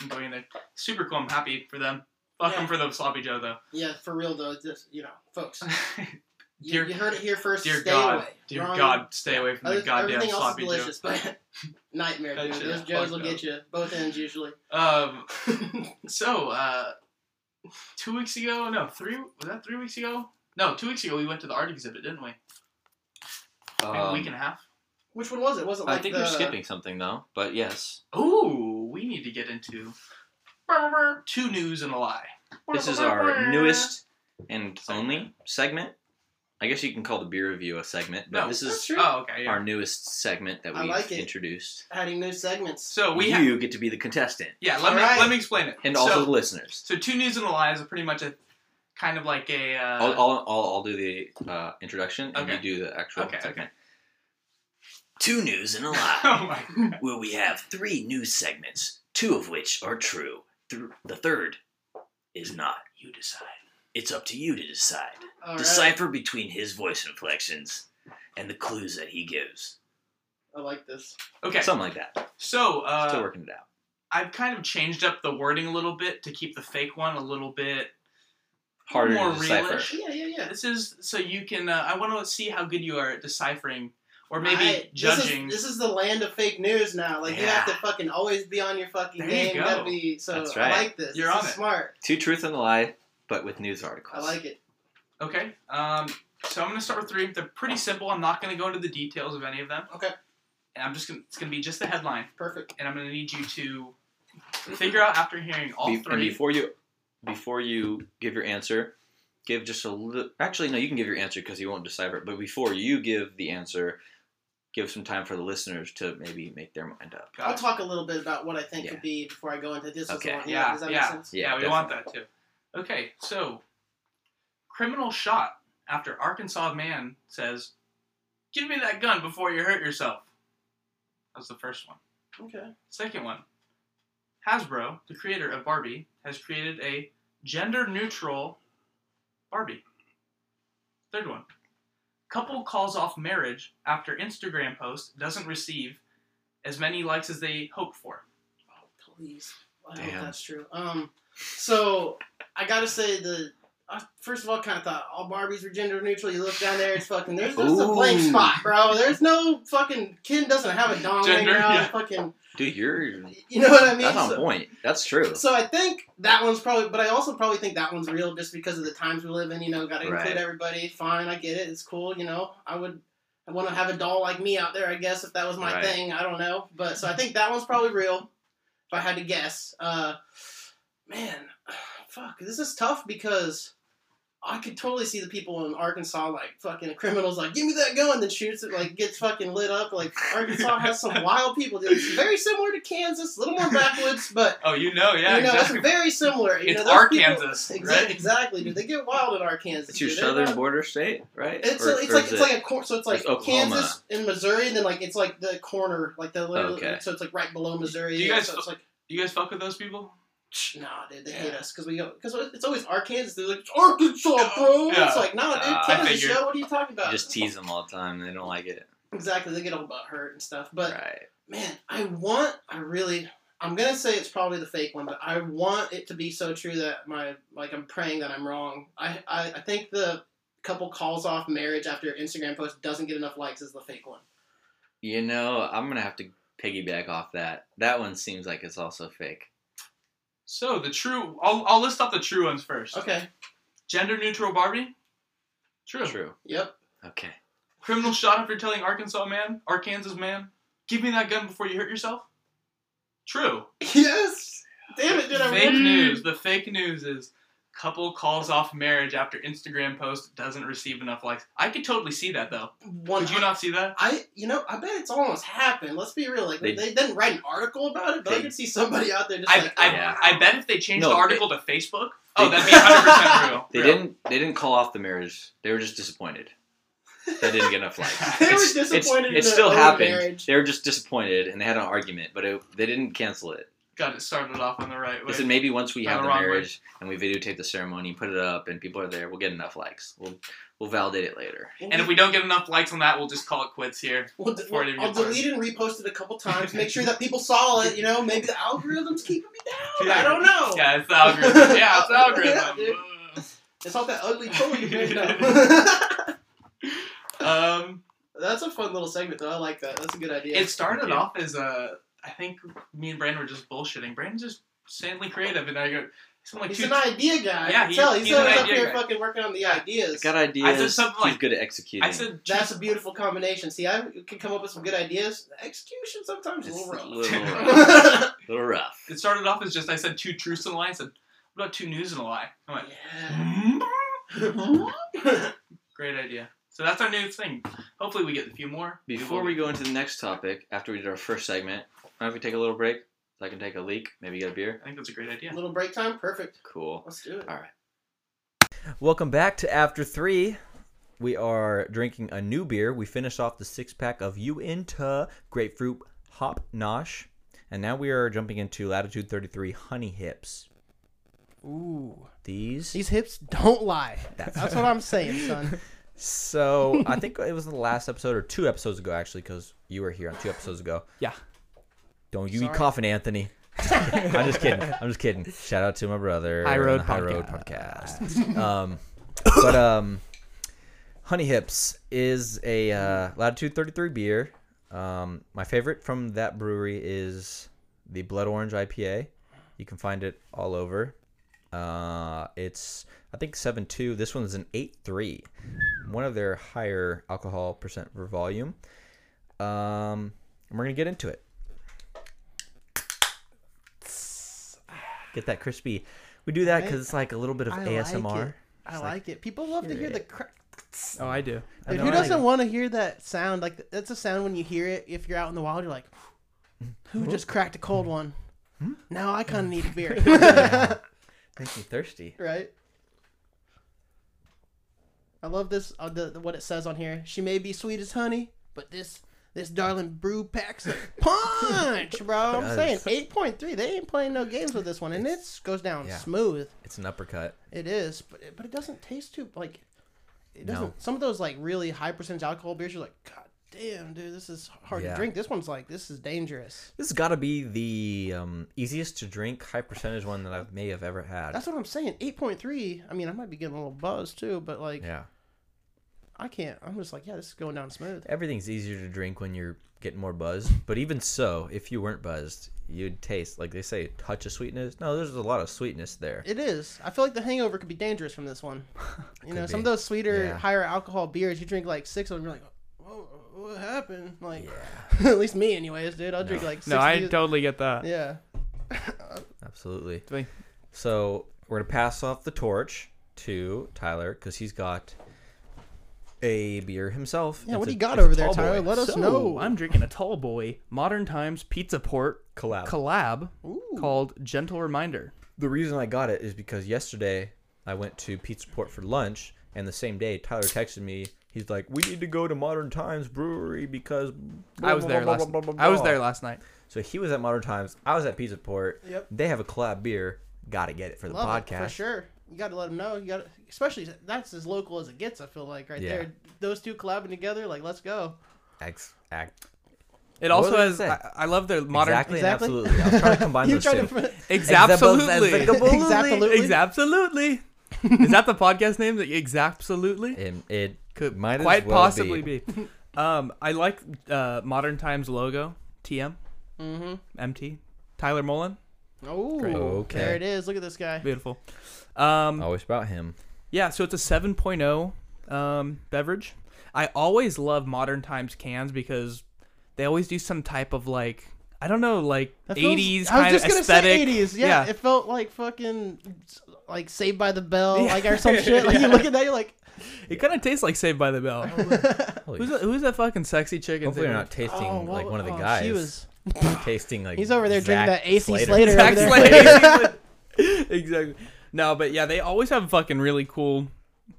I'm going in there. Super cool. I'm happy for them. Fuck Yeah. them for the sloppy Joe though. Yeah, for real though. Just you know, folks, you, Dear- you heard it here first. Dear stay God, away. dear Wrong- God, stay away from the Other- goddamn everything else is sloppy Joe. delicious, but nightmare, dude. Those is Joes will fucked get you both ends usually. Um, so uh, two weeks ago, no, three was that three weeks ago? No, two weeks ago we went to the art exhibit, didn't we? Maybe a Um, week and a half. Which one was it? Was it I think the, you're skipping something though, but yes. Ooh, we need to get into two news and a lie. This is our newest and only segment. I guess you can call the beer review a segment, but No, this That's is true. Oh, okay. Yeah. our newest segment that I we've like it. introduced. adding new segments. So we you get to be the contestant, Yeah, let me Alright. let me explain it. and so, also the listeners. so two news and a lie is pretty much a kind of like a. Uh, I'll, I'll, I'll, I'll do the uh, introduction, and Okay. you do the actual Okay, segment. Two news and a lie, oh my. God. where we have three news segments, two of which are true. Th- the third is not. You decide. It's up to you to decide. All right. Decipher between his voice inflections and the clues that he gives. I like this. Okay. Something like that. So uh, Still working it out. I've kind of changed up the wording a little bit to keep the fake one a little bit Harder more to decipher. realish. Yeah, yeah, yeah. This is so you can. Uh, I want to see how good you are at deciphering, or maybe I- judging. This is, this is the land of fake news now. Like you have to fucking always be on your fucking There you game. You, go. be. So That's I right. like this. You're this on is it. smart. Two truths and a lie, but with news articles. I like it. okay. Um. So I'm gonna start with three. They're pretty simple. I'm not gonna go into the details of any of them. Okay. And I'm just gonna. It's gonna be just the headline, Perfect. and I'm gonna need you to figure out after hearing all Be- and before you, before you give your answer, give just a little. Actually, no, you can give your answer because you won't decipher it. But before you give the answer, give some time for the listeners to maybe make their mind up. Got I'll it. talk a little bit about what I think Yeah. could be before I go into this. Okay. one. Yeah, Does that yeah. make sense? Yeah, Yeah, we want that too. Okay, so criminal shot after Arkansas man says, "Give me that gun before you hurt yourself." That was the first one. Okay. Second one, Hasbro, the creator of Barbie, has created a gender-neutral Barbie. Third one, couple calls off marriage after Instagram post doesn't receive as many likes as they hoped for. Oh, please. I Damn. hope that's true. Um, so I gotta say the. I first of all, kind of thought all Barbies were gender neutral. You look down there, it's fucking. There's just a blank spot, bro. There's no fucking. Ken doesn't have a dong Gender, hanging out. yeah. Fucking. Dude, you're You know what I mean? that's on So- point. That's true. So I think that one's probably, but I also probably think that one's real just because of the times we live in. You know, got to Right. include everybody. Fine, I get it. It's cool. You know, I would, I want to have a doll like me out there. I guess if that was my Right. thing, I don't know. But so I think that one's probably real. If I had to guess, uh, man, fuck, this is tough because I could totally see the people in Arkansas like fucking criminals like give me that gun, then shoots it like gets fucking lit up. Like Arkansas has some wild people. dude. It's very similar to Kansas, a little more backwoods, but Oh, you know, yeah, you know, exactly. it's very similar. You It's know, those people- Arkansas, Exa- right? Exactly, dude. They get wild in Arkansas. It's your dude. They're southern not- border state, right? It's, Or- a, it's like it's it- like a cor- so it's like it's Kansas and Missouri, and then like it's like the corner, like the little, Okay. so it's like right below Missouri. Do you guys so it's like you guys fuck with those people? Nah, dude, they hate us because we go because it's always Arkansas. They're like it's Arkansas, bro. Yeah. It's like no, dude, Ah, I Kansas. figured. Show. What are you talking You about? just tease them all the time. They don't like it. Exactly, they get all butt hurt and stuff. But right. man, I want, I really, I'm gonna say it's probably the fake one, but I want it to be so true that my, like, I'm praying that I'm wrong. I, I, I think the couple calls off marriage after Instagram post doesn't get enough likes is the fake one. You know, I'm gonna have to piggyback off that. That one seems like it's also fake. So the true, I'll, I'll list off the true ones first. Okay. Gender neutral Barbie. True. True. Yep. Okay. Criminal shot after telling Arkansas man, Arkansas man, give me that gun before you hurt yourself. True. Yes. Damn it, dude. I Fake really- news. The fake news is couple calls off marriage after Instagram post doesn't receive enough likes. I could totally see that though. One. Could you not see that? I, you know, I bet it's almost happened. Let's be real. Like They- they, didn't write an article about it, but I They- could see somebody out there just I, like, I, oh, Yeah. I bet if they changed No, the they- article to Facebook, oh, they- that'd be 100 percent real. They Real. didn't. They didn't call off the marriage. They were just disappointed. They didn't get enough likes. They were It's- it's- disappointed in It their still own happened. marriage. They were just disappointed, and they had an argument, but it, they didn't cancel it. Got it started off on the right way. They said maybe once we Not have the the wrong way. marriage and we videotape the ceremony, put it up, and people are there, we'll get enough likes. We'll we'll validate it later. and if we don't get enough likes on that, we'll just call it quits here. We'll, d- Before it I'll gets delete and repost it a couple times. Make sure that people saw it. You know, maybe the algorithm's keeping me down. I don't know. Yeah, it's the algorithm. Yeah, it's the algorithm. dude. It's not that ugly toy you made up. um, That's a fun little segment, though. I like that. That's a good idea. it started Thank off as a. I think me and Brandon were just bullshitting. Brandon's just insanely creative, and I go, like He's two. an idea guy. Yeah, I can he- tell. He's, he's an always up here guy. fucking working on the ideas. Got ideas. I said something like, he's good at executing. I said That's a beautiful combination. See, I can come up with some good ideas. Execution sometimes is a It's little a rough. little rough. little rough. it started off as just I said two truths and a lie. I said, what about two news and a lie? I went, yeah. Hmm? great idea. So that's our new thing. Hopefully we get a few more. Before we go into the next topic, after we did our first segment, mind if we take a little break? So I can take a leak, maybe get a beer. I think that's a great idea. A little break time. Perfect. Cool. Let's do it. All right. Welcome back to After Three. We are drinking a new beer. We finished off the six pack of Uinta Grapefruit Hop Nosh. And now we are jumping into Latitude 33 Honey Hips. Ooh. These. These hips don't lie. That's- That's what I'm saying, son. So I think it was the last episode or two episodes ago, actually, because you were here on two episodes ago. Yeah. Don't you Sorry. be coughing, Anthony. I'm just kidding. I'm just kidding. Shout out to my brother. High on Road the High Road Podcast. podcast. um, but um, Honey Hips is a uh, Latitude 33 beer. Um, my favorite from that brewery is the Blood Orange IPA. You can find it all over. Uh, it's I think seven two. This one's an eight three. One of their higher alcohol percent per volume. Um, and we're gonna get into it. Get that crispy. We do that because it's like a little bit of I ASMR. Like it. I like, like- it. People love to hear the crack. Oh, I do. I Dude, who doesn't it. want to hear that sound? Like that's a sound when you hear it. If you're out in the wild, you're like, "Who just cracked a cold one?" Now I kind of need a beer. Makes me thirsty. right? I love this. Uh, the, the what it says on here. She may be sweet as honey, but this this darling brew packs a punch, bro. I'm saying eight point three. They ain't playing no games with this one, and it goes down Yeah. smooth. It's an uppercut. It is, but it, but it doesn't taste too like. It doesn't. No. Some of those like really high percentage alcohol beers, you're like, God damn, dude, this is hard Yeah. to drink. This one's like, this is dangerous. This has got to be the um, easiest to drink, high percentage one that I may have ever had. That's what I'm saying. Eight point three. I mean, I might be getting a little buzz too, but like, yeah. I can't. I'm just like, yeah, this is going down smooth. Everything's easier to drink when you're getting more buzzed. But even so, if you weren't buzzed, you'd taste like they say, a touch of sweetness. No, there's a lot of sweetness there. It is. I feel like the hangover could be dangerous from this one. You know, Could some of those sweeter, Yeah. higher alcohol beers, you drink like six of them, you're like, whoa, what happened? Like, yeah. at least me, anyways, dude. I'll drink like six No, of I these- totally get that. Yeah. Absolutely. So we're gonna pass off the torch to Tyler because he's got a beer himself. Yeah, It's what do a- you got over there, tall boy. Tyler? Let us So, know. I'm drinking a tall boy Modern Times Pizza Port collab. collab called Gentle Reminder. the reason I got it is because yesterday I went to Pizza Port for lunch, and the same day Tyler texted me. He's like, "We need to go to Modern Times Brewery because." I was there last. I was there last night. So he was at Modern Times. I was at Pizza Port. Yep. They have a collab beer. Got to get it for the Love podcast. it, for sure. You got to let them know. You got, to especially that's as local as it gets. I feel like right Yeah. there, those two collabing together. Like, let's go. X act. It What also has. I. I love the modern. exactly, Exactly. and absolutely. I'm trying to combine you those two. to. Exactly. Exactly. Exactly. Is that the podcast name? The Exactly. It, it Could might as quite well possibly be. be. Um, I like uh, Modern Times logo. TM. Mm-hmm. MT. Tyler Mullen. Oh, Okay. there it is. Look at this guy. Beautiful. Um, always about him. Yeah, so it's a 7.0 um, beverage. I always love Modern Times cans because they always do some type of like I don't know, like That feels- 80s I was kind of just gonna aesthetic. say 80s. Yeah, Yeah. it felt like fucking like Saved by the Bell, like or some shit. Like you look at that, you're like, It kind of tastes like Saved by the Bell. Who's that, who's that fucking sexy chick? in Hopefully, you're Saved not tasting oh, like one of the oh, guys. She was. tasting like. He's over there drinking that AC Slater. Slater. Zack over there. Slater. exactly. No, but yeah, they always have fucking really cool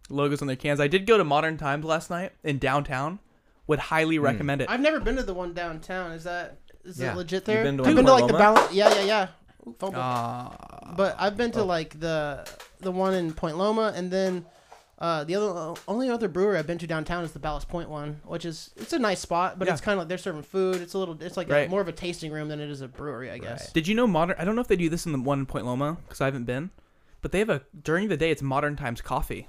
logos on their cans. I did go to Modern Times last night in downtown. Would highly Hmm. recommend it. I've never been to the one downtown. Is that is Yeah. it legit there? been to I've one been to like the Point Loma? balance. Yeah, yeah, yeah. Ooh, fumble. Ah. but I've been Oh. to like the the one in Point Loma, and then uh, the other only other brewery I've been to downtown is the Ballast Point one, which is it's a nice spot, but Yeah. it's kind of like they're serving food. It's a little, it's like a, Right. more of a tasting room than it is a brewery, I guess. Right. Did you know modern? I don't know if they do this in the one in Point Loma because I haven't been, but they have a during the day it's Modern Times coffee.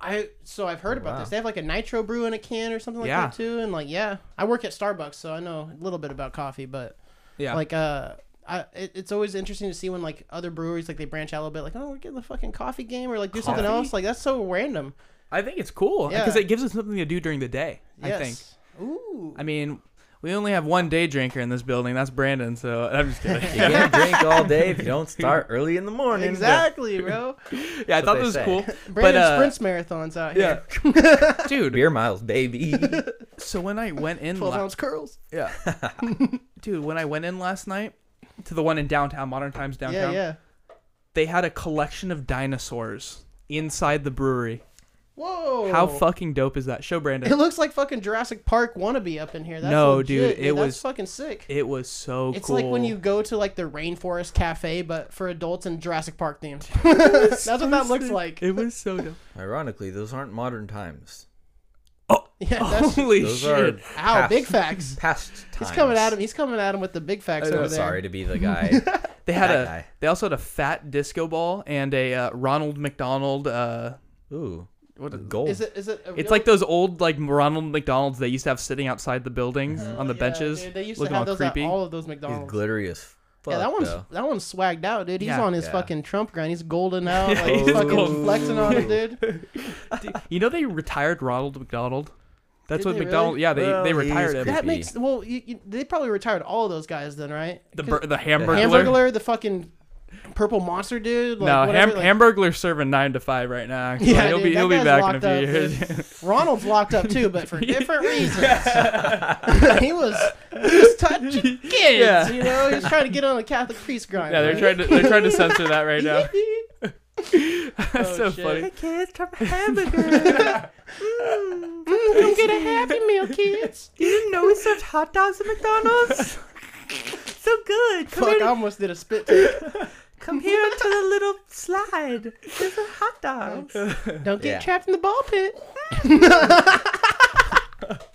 I so I've heard about Wow. this. They have like a nitro brew in a can or something like Yeah. that too, and like yeah, I work at Starbucks, so I know a little bit about coffee, but Yeah, like uh. I, it, it's always interesting to see when like other breweries like they branch out a little bit like oh we're getting the fucking coffee game or like do something Coffee? else like that's so random. I think it's cool Yeah. because it gives us something to do during the day. I think. Yes. Ooh. I mean, we only have one day drinker in this building. That's Brandon. So I'm just kidding. You can't drink all day if you don't start early in the morning. Exactly, bro. yeah, I thought this was say. cool. Brandon uh, sprints marathons out Yeah, here. dude. Beer miles, baby. So when I went in, Twelve la- ounce curls. yeah, dude, when I went in last night to the one in downtown, Modern Times downtown, Yeah, yeah. they had a collection of dinosaurs inside the brewery. Whoa. How fucking dope is that? Show Brandon. It looks like fucking Jurassic Park wannabe up in here. That's No, legit, dude, it That's was- fucking sick. It was so cool. It's cool. like when you go to like the Rainforest Cafe, but for adults and Jurassic Park themed. That's what that looks like. It was so dope. Ironically, those aren't modern times. Oh, yeah, that's Holy Those shit! are ow. past, Big facts. past times. He's coming at him. He's coming at him with the big facts over there. Sorry to be the guy. They had That a. guy. They also had a fat disco ball and a uh, Ronald McDonald. Uh, Ooh, what the is- gold. Is it? Is it? A It's like those old like Ronald McDonald's they used to have sitting outside the buildings Mm-hmm. on the Yeah, benches, dude, they used to looking have all those creepy. at all of those He's McDonald's. glittery as fuck. yeah, that one's though. that one's swagged out, dude. He's Yeah. on his Yeah. fucking Trump grind. He's golden out. Like, he's he's fucking golden. flexing on him, dude. You know they retired Ronald McDonald. That's Did what they McDonald. really? Yeah, they Well, they he's retired him. creepy. That makes well. You, you, they probably retired all of those guys then, right? The 'Cause bur- the hamburger. Hamburglar, the fucking purple monster dude. Like, no, whatever, ham- like- Hamburglar's serving nine to five right now. Yeah, he'll dude, be he'll be back in a few up, years. Ronald's locked up too, but for different reasons. he was he was touching kids. Yeah. You know, he's trying to get on a Catholic priest grind. yeah, they're trying to they're trying to censor that right now. That's Oh, so shit. funny. kids, try my hamburger. Mm, come get a Happy Meal, kids. you didn't know we served hot dogs at McDonald's? so good. Come, Fuck, I almost did a spit take. Come here to the little slide. There's a hot dogs. Don't get Yeah. trapped in the ball pit.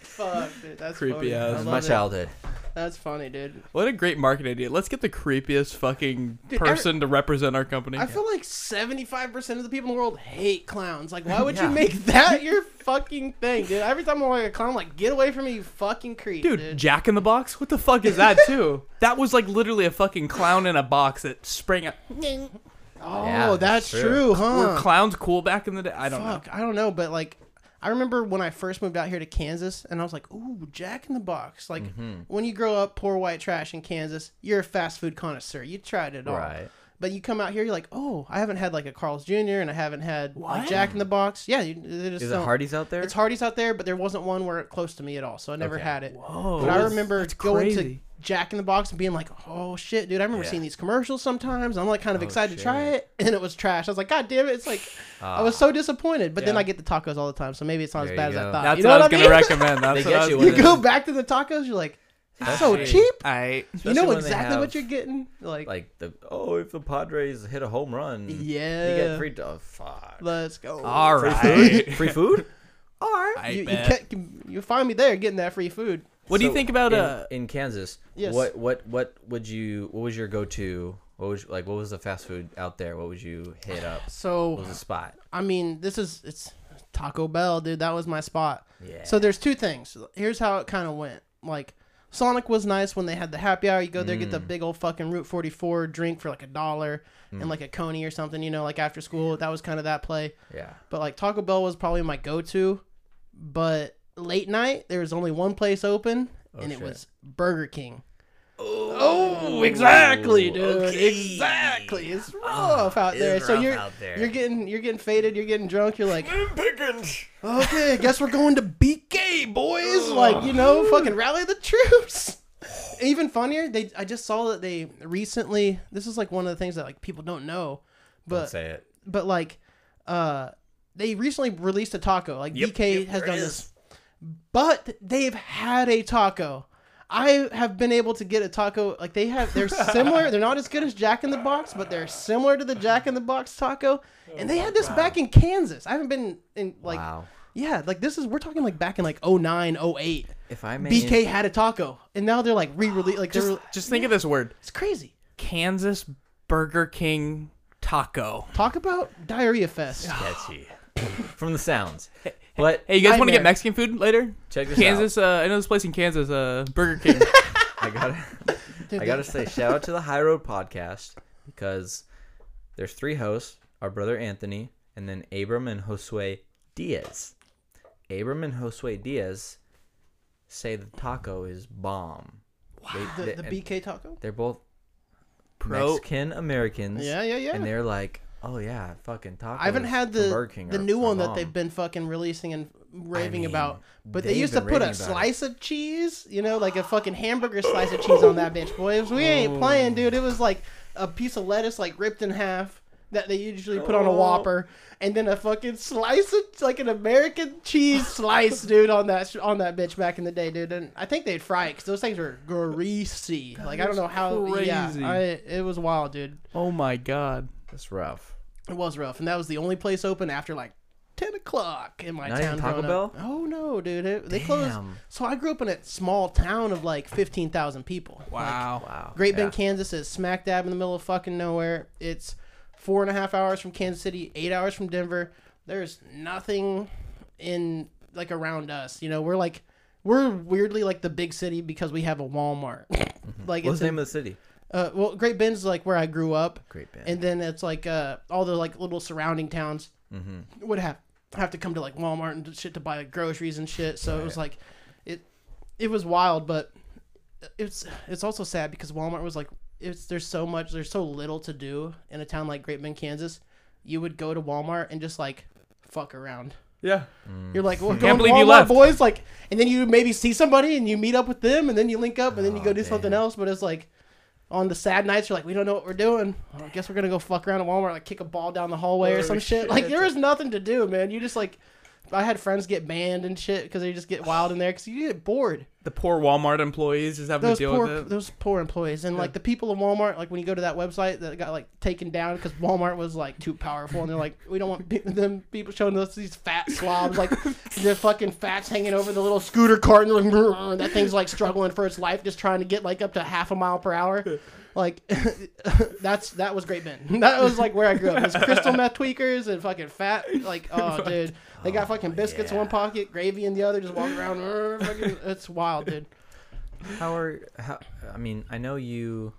Fuck, dude, that's Creepy funny. ass. I That's love my it. childhood. That's funny, dude. What a great market idea. Let's get the creepiest fucking Dude, every- person to represent our company. I feel like seventy-five percent of the people in the world hate clowns. Like, why would Yeah. you make that your fucking thing, dude? Every time I'm like a clown, I'm like, get away from me, you fucking creep, Dude, dude. Jack in the Box? What the fuck is that too? that was like literally a fucking clown in a box that sprang up. oh, Yeah, that's that's true, true. huh? Were clowns cool back in the day? I don't Fuck, I don't know, but like, I remember when I first moved out here to Kansas, and I was like, "Ooh, Jack in the Box!" Like Mm-hmm. when you grow up poor white trash in Kansas, you're a fast food connoisseur. You tried it all. Right. But you come out here, you're like, "Oh, I haven't had like a Carl's Jr. and I haven't had like Jack in the Box." Yeah, you, just Is it Hardee's out there? It's Hardee's out there, but there wasn't one where close to me at all, so I never Okay. had it. Whoa. But I remember going to. Jack in the Box and being like, "Oh shit, dude!" I remember Yeah. seeing these commercials sometimes. I'm like kind of Oh, excited to try it, and it was trash. I was like, "God damn it!" It's like I Ah. was so disappointed. But then I get the tacos all the time, so maybe it's not There as bad you as I thought. That's you know what I was what I gonna mean? recommend. That's They what get I was you gonna you it. go back to the tacos, you're like, "It's so Hey. cheap." I You know when they exactly what you're getting. Like, Like the oh, if the Padres hit a home run, yeah, you get free. Oh, fuck. let's go. all Free right. food? Free food? All right, I you, you, bet. you find me there getting that free food. What do you think about in, uh? in Kansas? Yes. What what what would you? What was your go to? What was like? What was the fast food out there? What would you hit up? So What was the spot? I mean, this is it's Taco Bell, dude. That was my spot. Yeah. So there's two things. Here's how it kind of went. Like Sonic was nice when they had the happy hour. You go there, get the big old fucking Route 44 drink for like a dollar and like a coney or something. You know, like after school. That was kind of that play. yeah. But like Taco Bell was probably my go-to. But late night, there was only one place open, and it shit. was Burger King. Oh, exactly, dude. Exactly. It's rough out there. So you're you're getting you're getting faded. You're getting drunk. You're like, okay, I guess we're going to BK, boys. Like you know, fucking rally the troops. Even funnier, they I just saw that they recently. This is like one of the things that like people don't know, but Don't say it. but like uh they recently released a taco like Yep, bk yep, has done it this but they've had a taco. I have been able to get a taco like they have they're similar they're not as good as jack in the box but they're similar to the jack in the box taco. Oh, and they had this back in kansas. I haven't been in like wow. yeah like this is we're talking like back in like 09 08 If I may, bk had a taco and now they're like re-release like Just just think of this word: it's crazy. Kansas Burger King taco. talk about diarrhea fest. Sketchy. From the sounds. But Hey, you guys want to get Mexican food later? check this out. Kansas. Uh, I know this place in Kansas. Uh, Burger King. I gotta. I gotta say, shout out to the High Road podcast because there's three hosts: our brother Anthony, and then Abram and Josue Diaz. Abram and Josue Diaz say the taco is bomb. They- the, they- the and bk taco They're both Pro- Mexican Americans. yeah yeah yeah And they're like, oh yeah, fucking tacos. I haven't had the the new one that bomb. they've been fucking releasing and raving mean, about. But they used to put a about it. slice of cheese, you know, like a fucking hamburger slice of cheese on that bitch, boys. We ain't oh. playing, dude. It was like a piece of lettuce like ripped in half that they usually put on a Oh. Whopper, and then a fucking slice of like an American cheese slice, dude, on that on that bitch back in the day, dude. And I think they'd fry it because those things were greasy. Like I don't know how. Yeah, crazy. I, it was wild, dude. oh my god. That's rough. It was rough, and that was the only place open after like ten o'clock in my Not town. even Taco growing up. Bell? Oh no, dude! It, they closed. So I grew up in a small town of like fifteen thousand people. Wow. Wow. Great Bend, Yeah. Kansas is smack dab in the middle of fucking nowhere. It's four and a half hours from Kansas City, eight hours from Denver. There's nothing in like around us. You know, we're like we're weirdly like the big city because we have a Walmart. like What's it's the in- name of the city? Uh, well, Great Bend's like where I grew up. Great Bend. And then it's like uh, all the like little surrounding towns Mm-hmm. would have have to come to like Walmart and shit to buy like, groceries and shit. So it was like it it was wild, but it's it's also sad because Walmart was like it's there's so much there's so little to do in a town like Great Bend, Kansas. You would go to Walmart and just like fuck around. Yeah. You're like, well, Can't going to believe you left. boys. Like, and then you maybe see somebody and you meet up with them, and then you link up, and then you go do something else. But it's like on the sad nights, you're like, we don't know what we're doing. Well, I guess we're gonna go fuck around at Walmart, like kick a ball down the hallway or some shit. shit. Like there was nothing to do, man. You just like, I had friends get banned and shit because they just get wild in there because you get bored. The poor Walmart employees just having Those to deal poor, with it. those poor employees, and like the people in Walmart, like when you go to that website that got like taken down because Walmart was like too powerful, and they're like, we don't want pe- them people showing us these fat slobs, like the fucking fats hanging over the little scooter cart, and like, that thing's like struggling for its life, just trying to get like up to half a mile per hour. Like that's that was Great Bend. That was like where I grew up. It was crystal meth tweakers and fucking fat. Like oh dude, they got fucking biscuits in one pocket, gravy in the other, just walk around. It's wild, dude. How are how? I mean, I know you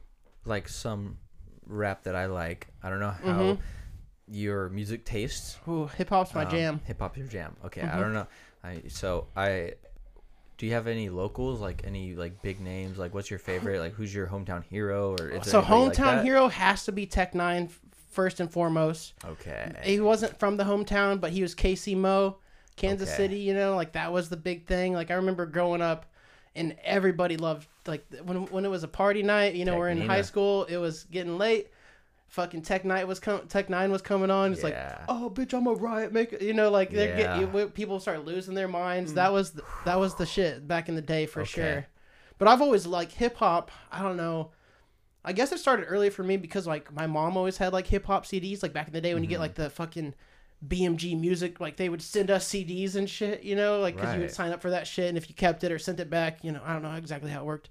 like some rap that I like. I don't know how Mhm. your music tastes. Ooh, hip hop's my Um, jam. Hip hop your jam. Okay, Mhm. I don't know. I so I. Do you have any locals like any like big names? Like, what's your favorite? Like, who's your hometown hero? Or So anybody like hometown hero has to be Tech N9ne first and foremost. Okay. He wasn't from the hometown, but he was Casey Mo, Kansas Okay. City. You know, like that was the big thing. Like I remember growing up, and everybody loved like when when it was a party night. You know, Tech we're in Nina. high school. It was getting late. Fucking Tech N9ne was com- Tech N9ne was coming on. It's like, oh bitch, I'm a riot maker. You know, like they're Yeah. get, you, people start losing their minds. That was the, that was the shit back in the day for Okay. sure. But I've always liked hip hop. I don't know. I guess it started early for me because like my mom always had like hip hop CDs. Like back in the day when you Mm-hmm. get like the fucking BMG music, like they would send us CDs and shit. You know, like because you would sign up for that shit, and if you kept it or sent it back, you know, I don't know exactly how it worked.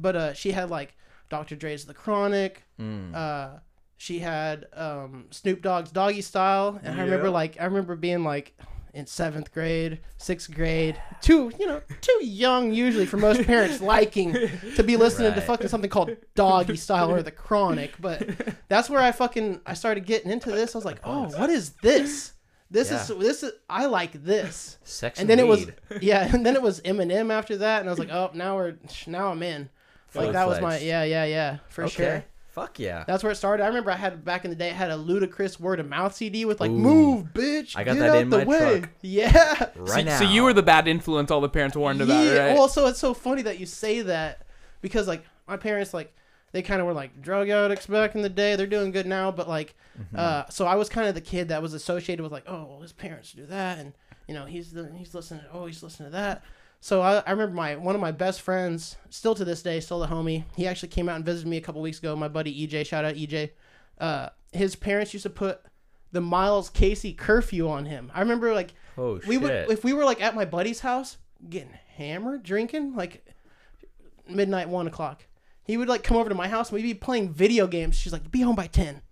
But uh, she had like Dr. Dre's The Chronic. Mm. Uh, she had um, Snoop Dogg's Doggy Style, and I remember Yeah. like I remember being like in seventh grade, sixth grade, too you know too young usually for most parents liking to be listening to fucking something called Doggy Style or The Chronic. But that's where I fucking I started getting into this. I was like, oh, what is this? This is this is I like this. Sex And then it was yeah, and then it was Eminem after that, and I was like, oh, now we're now I'm in. Like that was my yeah yeah yeah for okay. sure. Fuck yeah. That's where it started. I remember I had back in the day I had a Ludacris Word of Mouf CD with like Ooh. "Move, bitch, I got get that out in the my way." truck. Yeah. right so, now. so you were the bad influence all the parents warned about, yeah. right? Well, so it's so funny that you say that because like my parents like they kind of were like drug addicts back in the day. They're doing good now, but like, Mm-hmm. uh, so I was kind of the kid that was associated with like, oh, well, his parents do that, and you know he's the he's listening. Oh, he's listening to that. So I, I remember my one of my best friends, still to this day, still the homie. He actually came out and visited me a couple weeks ago. My buddy EJ, shout out EJ. Uh, his parents used to put the Miles Casey curfew on him. I remember like Oh we would if we were like at my buddy's house getting hammered, drinking like midnight, one o'clock. He would like come over to my house and we'd be playing video games. She's like, "Be home by 10.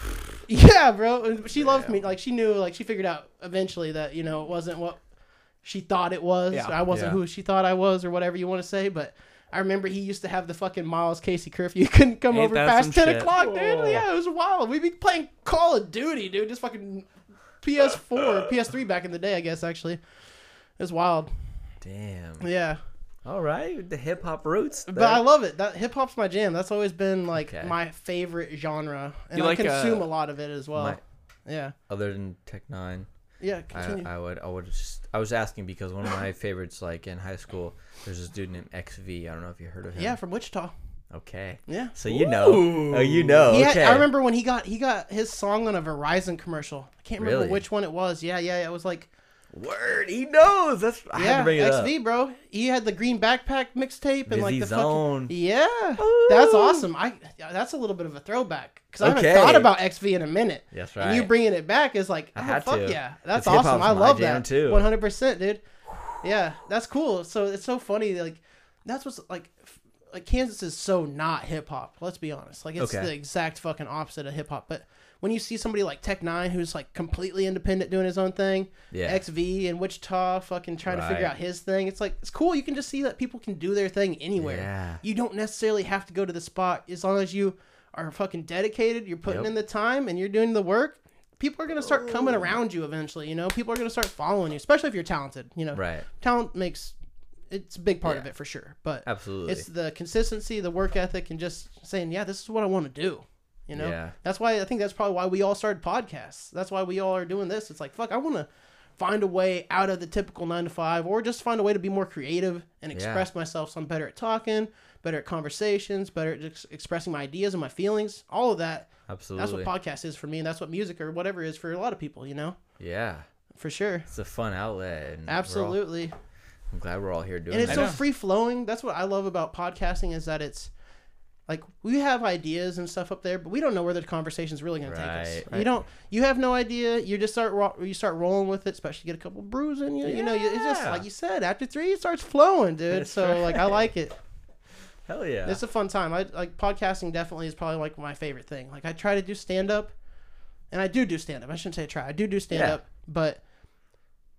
yeah, bro. She loved me. Like she knew. Like she figured out eventually that you know it wasn't what she thought it was. Yeah. I wasn't Yeah. who she thought I was, or whatever you want to say. But I remember he used to have the fucking Miles Casey curfew. You couldn't come Ain't over past ten shit? o'clock, dude. Whoa. Yeah, it was wild. We'd be playing Call of Duty, dude. Just fucking PS4, PS3 back in the day, I guess. Actually, it was wild. Damn. Yeah, All right, the hip hop roots. but I love it. That hip hop's my jam. That's always been like Okay. my favorite genre, and You I like, consume uh, a lot of it as well. My- yeah, Other than Tech N9ne, yeah. I, Continue. I would I would just I was asking because one of my favorites like in high school there's this dude named XV. I don't know if you heard of him. yeah, from Wichita. Okay. Yeah. So you know. Oh, you know. Had- okay. I remember when he got he got his song on a Verizon commercial. I can't remember Really? which one it was. Yeah, yeah, it was like Word. He knows. That's I had yeah, to bring it up. XV, bro. He had the green backpack mixtape and like the Zone. fucking yeah. That's awesome. I that's a little bit of a throwback because I Okay. haven't thought about XV in a minute. That's right. And you bringing it back is like, oh had fuck to. yeah, that's awesome. I love that too. One hundred percent, dude. Yeah, that's cool. So it's so funny. Like that's what's like. Like Kansas is so not hip hop. Let's be honest. Like it's Okay. the exact fucking opposite of hip hop. But when you see somebody like Tech N9ne who's like completely independent doing his own thing, Yeah. XV and Wichita fucking trying to figure out his thing. It's like it's cool. You can just see that people can do their thing anywhere. Yeah. You don't necessarily have to go to the spot as long as you are fucking dedicated. You're putting Yep. in the time and you're doing the work. People are gonna start coming around you eventually. You know, people are gonna start following you, especially if you're talented. You know, Right. talent makes it's a big part of it for sure. But Absolutely. it's the consistency, the work ethic, and just saying, yeah, this is what I want to do. You know, Yeah. that's why I think that's probably why we all started podcasts. That's why we all are doing this. It's like, fuck, I want to find a way out of the typical nine to five, or just find a way to be more creative and express myself. So I'm better at talking, better at conversations, better at just expressing my ideas and my feelings. All of that. Absolutely. That's what podcast is for me, and that's what music or whatever is for a lot of people. You know, yeah. for sure. It's a fun outlet. and we're all- Absolutely. I'm glad we're all here doing it. and it's it. so free flowing. That's what I love about podcasting is that it's like we have ideas and stuff up there, but we don't know where the conversation's really going to take us. Right, You don't. You have no idea. You just start ro- you start rolling with it, especially get a couple brews in you. You know, you- it's just like you said. After three, it starts flowing, dude. That's so like I like it. Hell yeah. It's a fun time. I like podcasting. Definitely is probably like my favorite thing. Like I try to do stand up, and I do do stand up. I shouldn't say I try. I do do stand up, but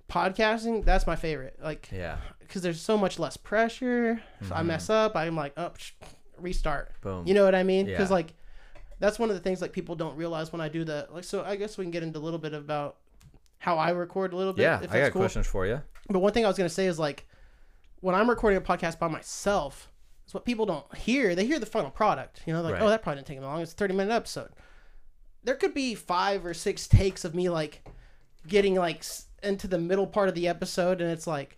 podcasting that's my favorite. Like yeah. because there's so much less pressure. If I mm-hmm. mess up, I'm like, oh, psh, restart. Boom. You know what I mean? Because Yeah. like that's one of the things like people don't realize when I do that. Like, so I guess we can get into a little bit about how I record a little bit. Yeah, if I got cool. questions for you. But one thing I was gonna say is like, when I'm recording a podcast by myself, it's what people don't hear. They hear the final product. You know, like, oh, Right. oh, that probably didn't take me long. It's a 30 minute episode. There could be five or six takes of me like getting like into the middle part of the episode, and it's like.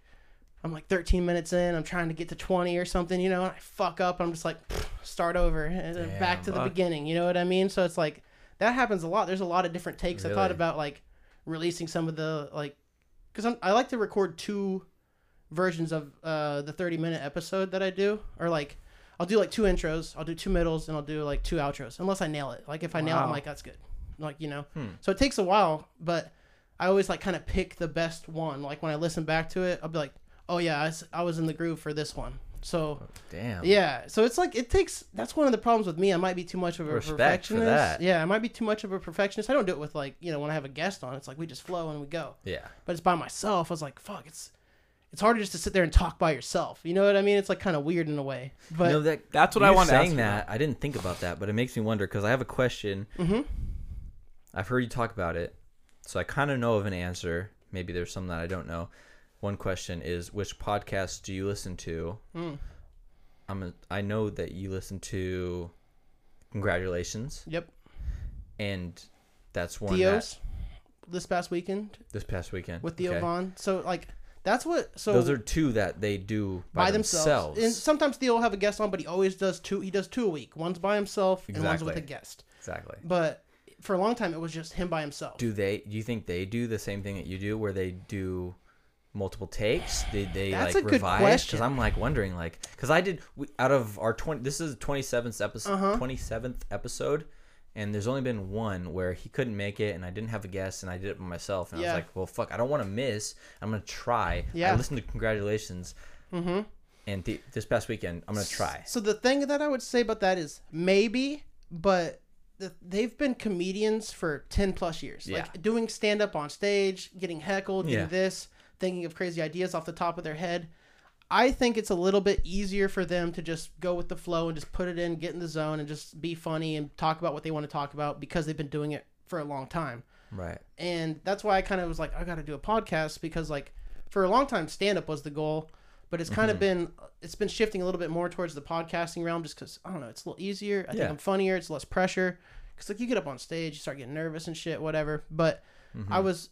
I'm like 13 minutes in. I'm trying to get to 20 or something, you know, and I fuck up. I'm just like, start over and back Damn, to the beginning. You know what I mean? So it's like that happens a lot. There's a lot of different takes. I thought about like releasing some of the like because I like to record two versions of uh, the 30 minute episode that I do, or like I'll do like two intros, I'll do two middles, and I'll do like two outros, unless I nail it. Like if I nail it, I'm like that's good. Like you know, Hmm. so it takes a while, but I always like kind of pick the best one. Like when I listen back to it, I'll be like, oh yeah, I was in the groove for this one. So Damn. yeah, so it's like it takes. That's one of the problems with me. I might be too much of a Respect for perfectionist. that. Yeah, I might be too much of a perfectionist. I don't do it with like you know when I have a guest on. It's like we just flow and we go. Yeah. But it's by myself. I was like, fuck, it's it's harder just to sit there and talk by yourself. You know what I mean? It's like kind of weird in a way. But you know, that, That's what you I wanted to ask saying you that. I didn't think about that, but it makes me wonder because I have a question. Mhm. I've heard you talk about it, so I kind of know of an answer. Maybe there's some that I don't know. One question is, which podcasts do you listen to? Mm. I'm a, I know that you listen to Congratulations, yep, and that's one Theo's this past weekend this past weekend with Theo okay. Von. So like that's what. So Those are two that they do by, by themselves. themselves. And sometimes Theo will have a guest on, but he always does two. He does two a week. One's by himself and one's with a guest. exactly. But for a long time, it was just him by himself. Do they? Do you think they do the same thing that you do, where they do multiple takes? Did they That's like a good revise? question. Because I'm like wondering, like, because I did we, out of our twenty. This is twenty seventh episode. Uh-huh. Twenty seventh episode. And there's only been one where he couldn't make it, and I didn't have a guest, and I did it by myself. And I Yeah. was like, "Well, fuck, I don't want to miss. I'm gonna try." Yeah. I listened to congratulations, Mm-hmm. and th- this past weekend, I'm gonna try. So the thing that I would say about that is maybe, but the, they've been comedians for ten plus years. Yeah. Like doing stand up on stage, getting heckled, getting Yeah. this, thinking of crazy ideas off the top of their head. I think it's a little bit easier for them to just go with the flow and just put it in, get in the zone, and just be funny and talk about what they want to talk about because they've been doing it for a long time. Right. and that's why I kind of was like, I got to do a podcast because like for a long time, stand up was the goal, but it's kind of Mm-hmm. been it's been shifting a little bit more towards the podcasting realm just because I don't know, it's a little easier. I think I'm funnier. It's less pressure because like you get up on stage, you start getting nervous and shit, whatever. But Mm-hmm. I was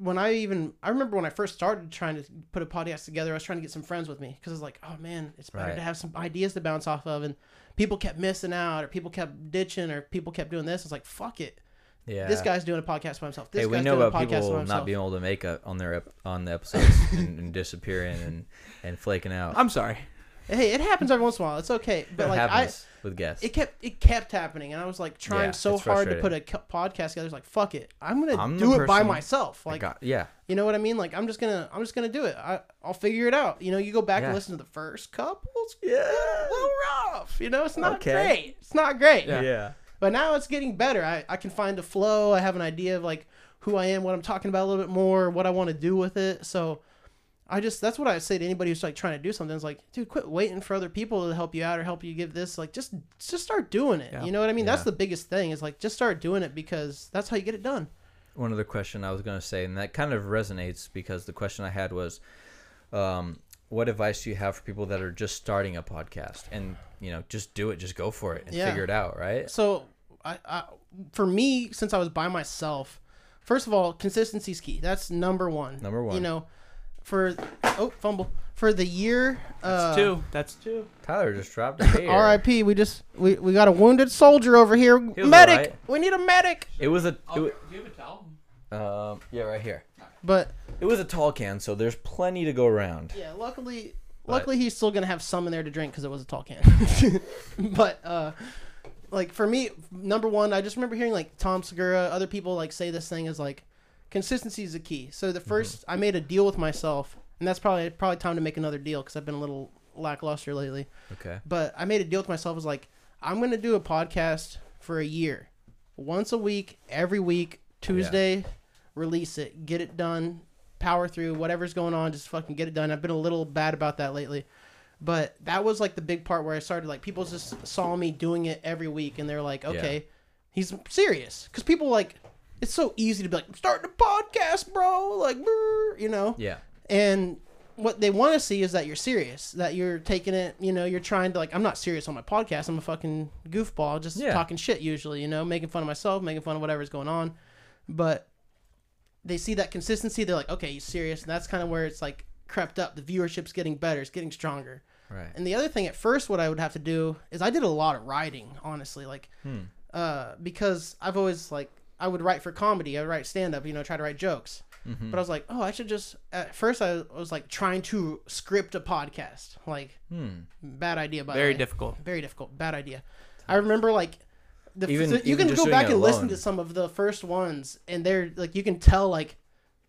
when I even I remember when I first started trying to put a podcast together, I was trying to get some friends with me because I was like, oh man, it's better Right. to have some ideas to bounce off of, and people kept missing out, or people kept ditching, or people kept doing this. It's like fuck it. Yeah. This guy's doing a podcast by himself. This hey, we guy's know doing about a podcast by people not being able to make up on their on the episodes and, and disappearing and, and flaking out. I'm sorry. Hey, it happens every once in a while. It's okay, but it like happens with guests. I, it kept it kept happening, and I was like trying Yeah, so it's hard to put a co- podcast together. It's like fuck it, I'm gonna I'm the do it by person- myself. I Like got- yeah, you know what I mean? Like I'm just gonna I'm just gonna do it. I I'll figure it out. You know, you go back Yeah. and listen to the first couple. It's Yeah. a little rough. You know, it's not Okay. great. It's not great. yeah. But now it's getting better. I, I can find a flow. I have an idea of like who I am, what I'm talking about a little bit more, what I want to do with it. So I just that's what I say to anybody who's like trying to do something. It's like, dude, quit waiting for other people to help you out or help you give this. Like just just start doing it. Yeah. You know what I mean? That's the biggest thing is like just start doing it because that's how you get it done. One other question I was going to say, and that kind of resonates because the question I had was, um, what advice do you have for people that are just starting a podcast and you know just do it, just go for it and Yeah. figure it out, right? So I, I for me, since I was by myself, first of all, consistency's key. That's number one. Number one. You know, for oh fumble for the year. Uh, two. That's two. Tyler just dropped a hair. R.I.P. We just we, we got a wounded soldier over here. He was Medic. alright. We need a medic. It was a, it do you have a towel? um, yeah, right here. But It was a tall can, so there's plenty to go around. yeah, luckily But- luckily he's still gonna have some in there to drink because it was a tall can. but uh, like for me, number one, I just remember hearing like Tom Segura, other people like say this thing is like consistency is the key. So the mm-hmm. 1st I made a deal with myself, and that's probably probably time to make another deal because I've been a little lackluster lately. Okay. But I made a deal with myself. Was like, I'm gonna do a podcast for a year, once a week, every week, oh, Tuesday, release it, get it done, power through whatever's going on, just fucking get it done. I've been a little bad about that lately, but that was like the big part where I started like people just saw me doing it every week, and they're like, okay, he's serious because people like it's so easy to be like I'm starting a podcast, bro. Like, you know. Yeah. And what they want to see is that you're serious, that you're taking it, you know, you're trying to like I'm not serious on my podcast. I'm a fucking goofball, just Yeah. talking shit usually, you know, making fun of myself, making fun of whatever's going on. But they see that consistency, they're like, okay, he's serious, and that's kind of where it's like crept up. The viewership's getting better, it's getting stronger. Right. And the other thing at first what I would have to do is I did a lot of writing, honestly, like uh because I've always like I would write for comedy, I would write stand up, you know, try to write jokes. Mm-hmm. But I was like, oh, I should just. At first, I was like trying to script a podcast. Like, Hmm. bad idea. By Very the way. difficult. Very difficult. Bad idea. I remember like the Even- you even can go back and listen to some of the first ones, and they're like you can tell like,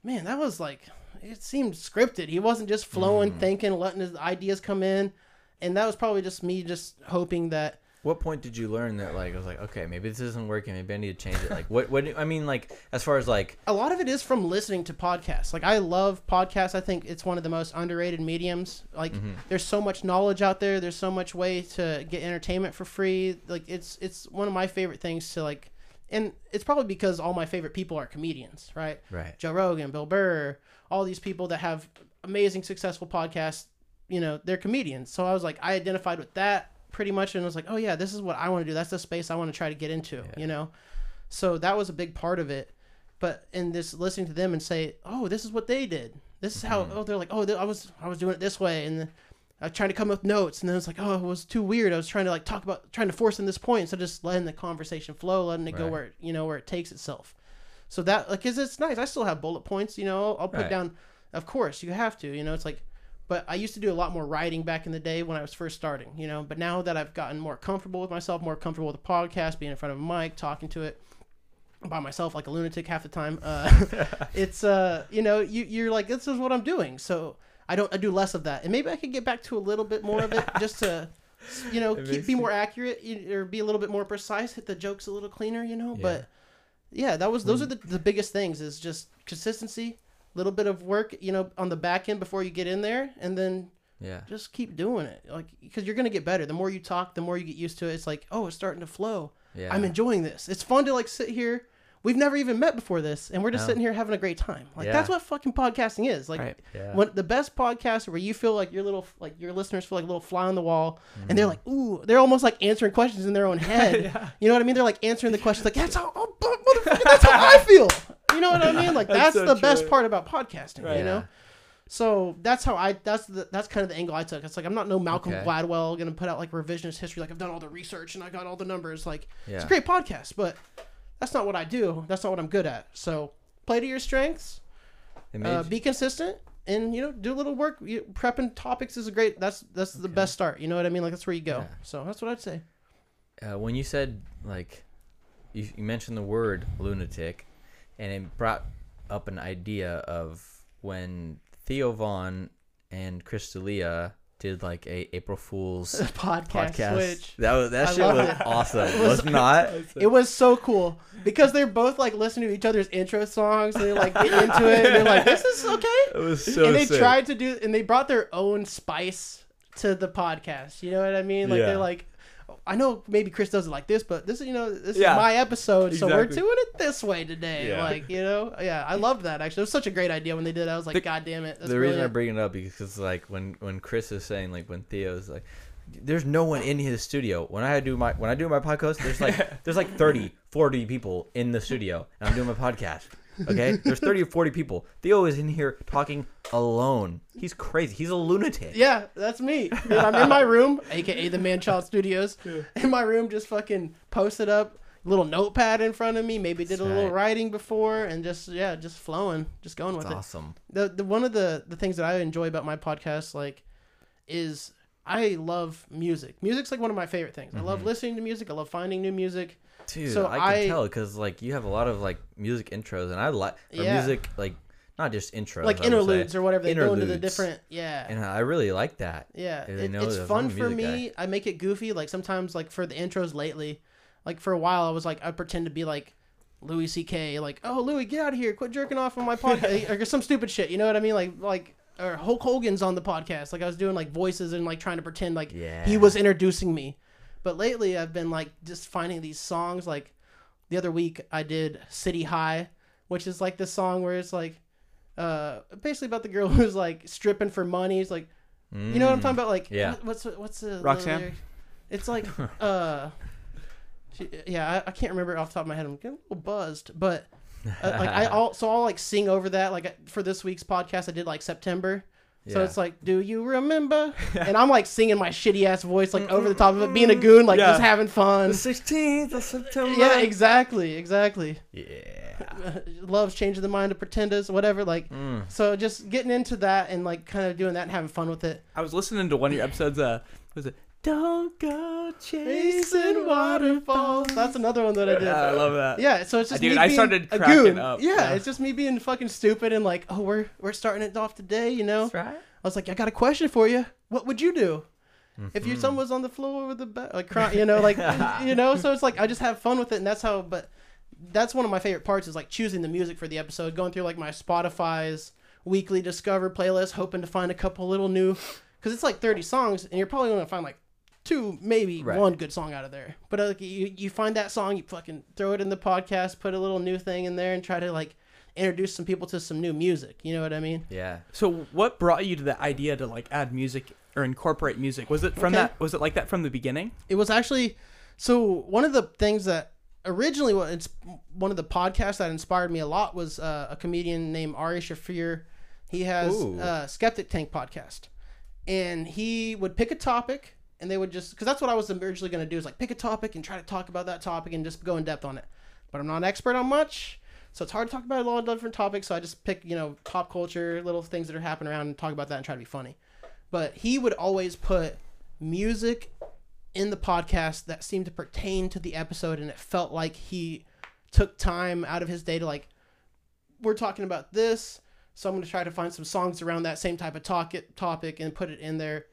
man, that was like it seemed scripted. He wasn't just flowing, Hmm. thinking, letting his ideas come in, and that was probably just me just hoping that What point did you learn that like I was like, okay, maybe this isn't working. Maybe I need to change it. Like, what? What? I mean, like as far as like, a lot of it is from listening to podcasts. Like I love podcasts. I think it's one of the most underrated mediums. Like mm-hmm. there's so much knowledge out there. There's so much way to get entertainment for free. Like it's it's one of my favorite things to like and it's probably because all my favorite people are comedians, right? Right. Joe Rogan, Bill Burr, all these people that have amazing successful podcasts, you know, they're comedians. So I was like I identified with that pretty much and I was like, "Oh yeah, this is what I want to do. That's the space I want to try to get into," you know. So that was a big part of it but in this listening to them and say, "Oh, this is what they did. This is how." Mm-hmm. Oh, they're like, "Oh, th- I was I was doing it this way," and I was trying to come up with notes, and then it's like, "Oh, it was too weird." I was trying to like talk about trying to force in this point instead of just letting the conversation flow, letting it go where it, you know where it takes itself. So that like, cause it's nice. I still have bullet points. You know, I'll put Right. down. Of course, you have to. You know, it's like. But I used to do a lot more writing back in the day when I was first starting, you know. But now that I've gotten more comfortable with myself, more comfortable with the podcast, being in front of a mic, talking to it, by myself like a lunatic half the time. Uh, it's uh, you know, you you're like this is what I'm doing. So I don't I do less of that, and maybe I could get back to a little bit more of it just to, you know, keep, be more accurate or be a little bit more precise, hit the jokes a little cleaner, you know. Yeah. But yeah, that was those are the the biggest things is just consistency, little bit of work, you know, on the back end before you get in there, and then yeah, just keep doing it, like because you're gonna get better. The more you talk, the more you get used to it. It's like oh, it's starting to flow. yeah. I'm enjoying this. It's fun to like sit here. We've never even met before this, and we're just No. sitting here having a great time. Like Yeah. that's what fucking podcasting is. Like Right. Yeah. when the best podcast where you feel like your little like your listeners feel like a little fly on the wall, and Mm-hmm. they're like, ooh, they're almost like answering questions in their own head. You know what I mean? They're like answering the questions like that's how oh, motherfucker, that's how I feel. You know what I mean? Like that's, so the best part about podcasting. You Yeah. know. So that's how I that's the that's kind of the angle I took. It's like I'm not no Malcolm Okay. Gladwell gonna put out like revisionist history. Like I've done all the research and I got all the numbers. Like it's a great podcast, but that's not what I do. That's not what I'm good at. So play to your strengths. Uh, be consistent and you know do a little work. You, prepping topics is a great. That's that's the best start. You know what I mean? Like that's where you go. Yeah. So that's what I'd say. uh, when you said like you, you mentioned the word lunatic and it brought up an idea of when Theo Von and Chris D'Elia did like a April Fool's Podcast, podcast. switch. That was that I shit was it. awesome. It was, was- not. It was so cool because they're both like listening to each other's intro songs. And they like get into it. And they're like, "This is okay." It was so and they sick. tried to do, and they brought their own spice to the podcast. You know what I mean? Like Yeah. they're like, I know maybe Chris does it like this, but this is you know this Yeah. is my episode, so we're doing it this way today. Yeah. Like you know, yeah, I love that actually. It was such a great idea when they did. it. I was like, The- God damn it! That's the reason I brilliant." bring it up because like when when Chris is saying like when Theo's like there's no one in his studio when I do my when I do my podcast there's like there's like 30 40 people in the studio and I'm doing my podcast okay there's 30 or 40 people Theo is in here talking alone he's crazy he's a lunatic Yeah, that's me. Dude, I'm in my room, aka the Man Child Studios. In my room, just fucking posted up, little notepad in front of me. Maybe did a little Right. writing before, and just yeah, just flowing, just going with It's it. awesome the the one of the the things that I enjoy about my podcast like is I love music. Music's like one of my favorite things. I Mm-hmm. love listening to music. I love finding new music. Dude So I can I- tell because like you have a lot of like music intros and I like Yeah. music like not just intros Like I interludes or whatever they go into the different yeah. and I really like that Yeah, it, it's fun for me. I make it goofy. Like sometimes, like for the intros lately, like for a while, I was like, I pretend to be like Louis C.K. Like, oh Louis, get out of here! Quit jerking off on my podcast, or some stupid shit. You know what I mean? Like, like or Hulk Hogan's on the podcast. Like I was doing like voices and like trying to pretend like Yeah. he was introducing me. But lately, I've been like just finding these songs like the other week I did City High, which is like this song where it's like, uh, basically about the girl who's like stripping for money. It's like, you know what I'm talking about? Like, Yeah. what's what's the the Roxanne? lyric? It's like, uh, she, yeah, I, I can't remember off the top of my head. I'm getting a little buzzed, but uh, like I all so I'll like sing over that. Like for this week's podcast, I did like September. So Yeah. it's like, do you remember? and I'm like singing my shitty ass voice, like over the top of it, being a goon, like Yeah. just having fun. 16th of September. Yeah, exactly, exactly. Yeah. Love's changing the mind of pretenders, whatever. Like, Mm. so just getting into that and like kind of doing that and having fun with it. I was listening to one of your episodes. Uh, was it Don't Go Chasing Chasing waterfalls. That's another one that I did. Yeah, I love that. Yeah, so it's just Dude, me I being started a cracking goon. up. Yeah, Yeah. it's just me being fucking stupid and like, oh, we're we're starting it off today, you know. That's right. I was like, I got a question for you. What would you do if Mm-hmm. your son was on the floor with the bed, like crying, you know, like you know? So it's like I just have fun with it, and that's how. But that's one of my favorite parts is like choosing the music for the episode, going through like my Spotify's weekly discover playlist, hoping to find a couple little new, because it's like thirty songs, and you're probably gonna find like two, maybe Right. one good song out of there. But uh, like you, you find that song, you fucking throw it in the podcast, put a little new thing in there, and try to like introduce some people to some new music. You know what I mean? Yeah. So what brought you to the idea to like add music or incorporate music? Was it from Okay. that? Was it like that from the beginning? It was actually so one of the things that originally what it's one of the podcasts that inspired me a lot was uh, a comedian named Ari Shaffir. He has Ooh. a Skeptic Tank podcast, and he would pick a topic, and they would just because that's what I was originally going to do is like pick a topic and try to talk about that topic and just go in depth on it. But I'm not an expert on much, so it's hard to talk about a lot of different topics. So I just pick you know pop culture, little things that are happening around, and talk about that and try to be funny. But he would always put music in the podcast that seemed to pertain to the episode and it felt like he took time out of his day to like we're talking about this so i'm going to try to find some songs around that same type of talk topic and put it in there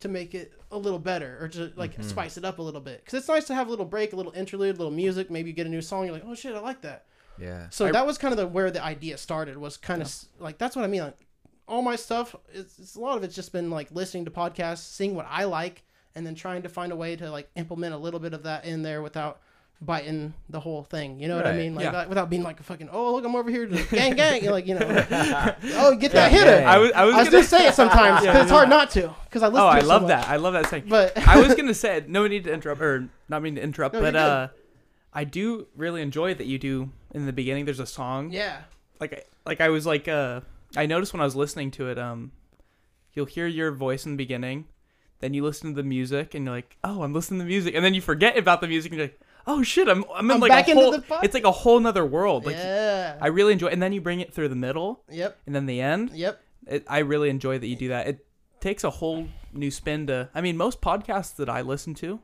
to make it a little better or to like mm-hmm. spice it up a little bit because it's nice to have a little break a little interlude a little music maybe you get a new song you're like oh shit i like that Yeah. so that was kind of the where the idea started was kind of like that's what I mean. Like all my stuff, it's, it's a lot of it's just been like listening to podcasts, seeing what I like, and then trying to find a way to like implement a little bit of that in there without biting the whole thing. You know what I mean? Like Yeah. that- without being like a fucking oh look I'm over here to gang gang. You're like you know oh get that hitter. gang. I was I was, I was gonna gonna say it sometimes because it's hard not to because I listen. Oh, to I it so love much. that. I love that saying. But I was gonna say no need to interrupt or not mean to interrupt, No, but uh, I do really enjoy that you do in the beginning. There's a song. yeah, Like I- like I was like uh, I noticed when I was listening to it. Um, you'll hear your voice in the beginning, then you listen to the music and you're like, oh, I'm listening to the music, and then you forget about the music and you're like, oh shit, I'm I'm in I'm like back a into whole. it's like a whole nother world. Like yeah. I really enjoy, and then you bring it through the middle yep. and then the end. Yep. it, I really enjoy that you do that. It takes a whole new spin to. I mean, most podcasts that I listen to,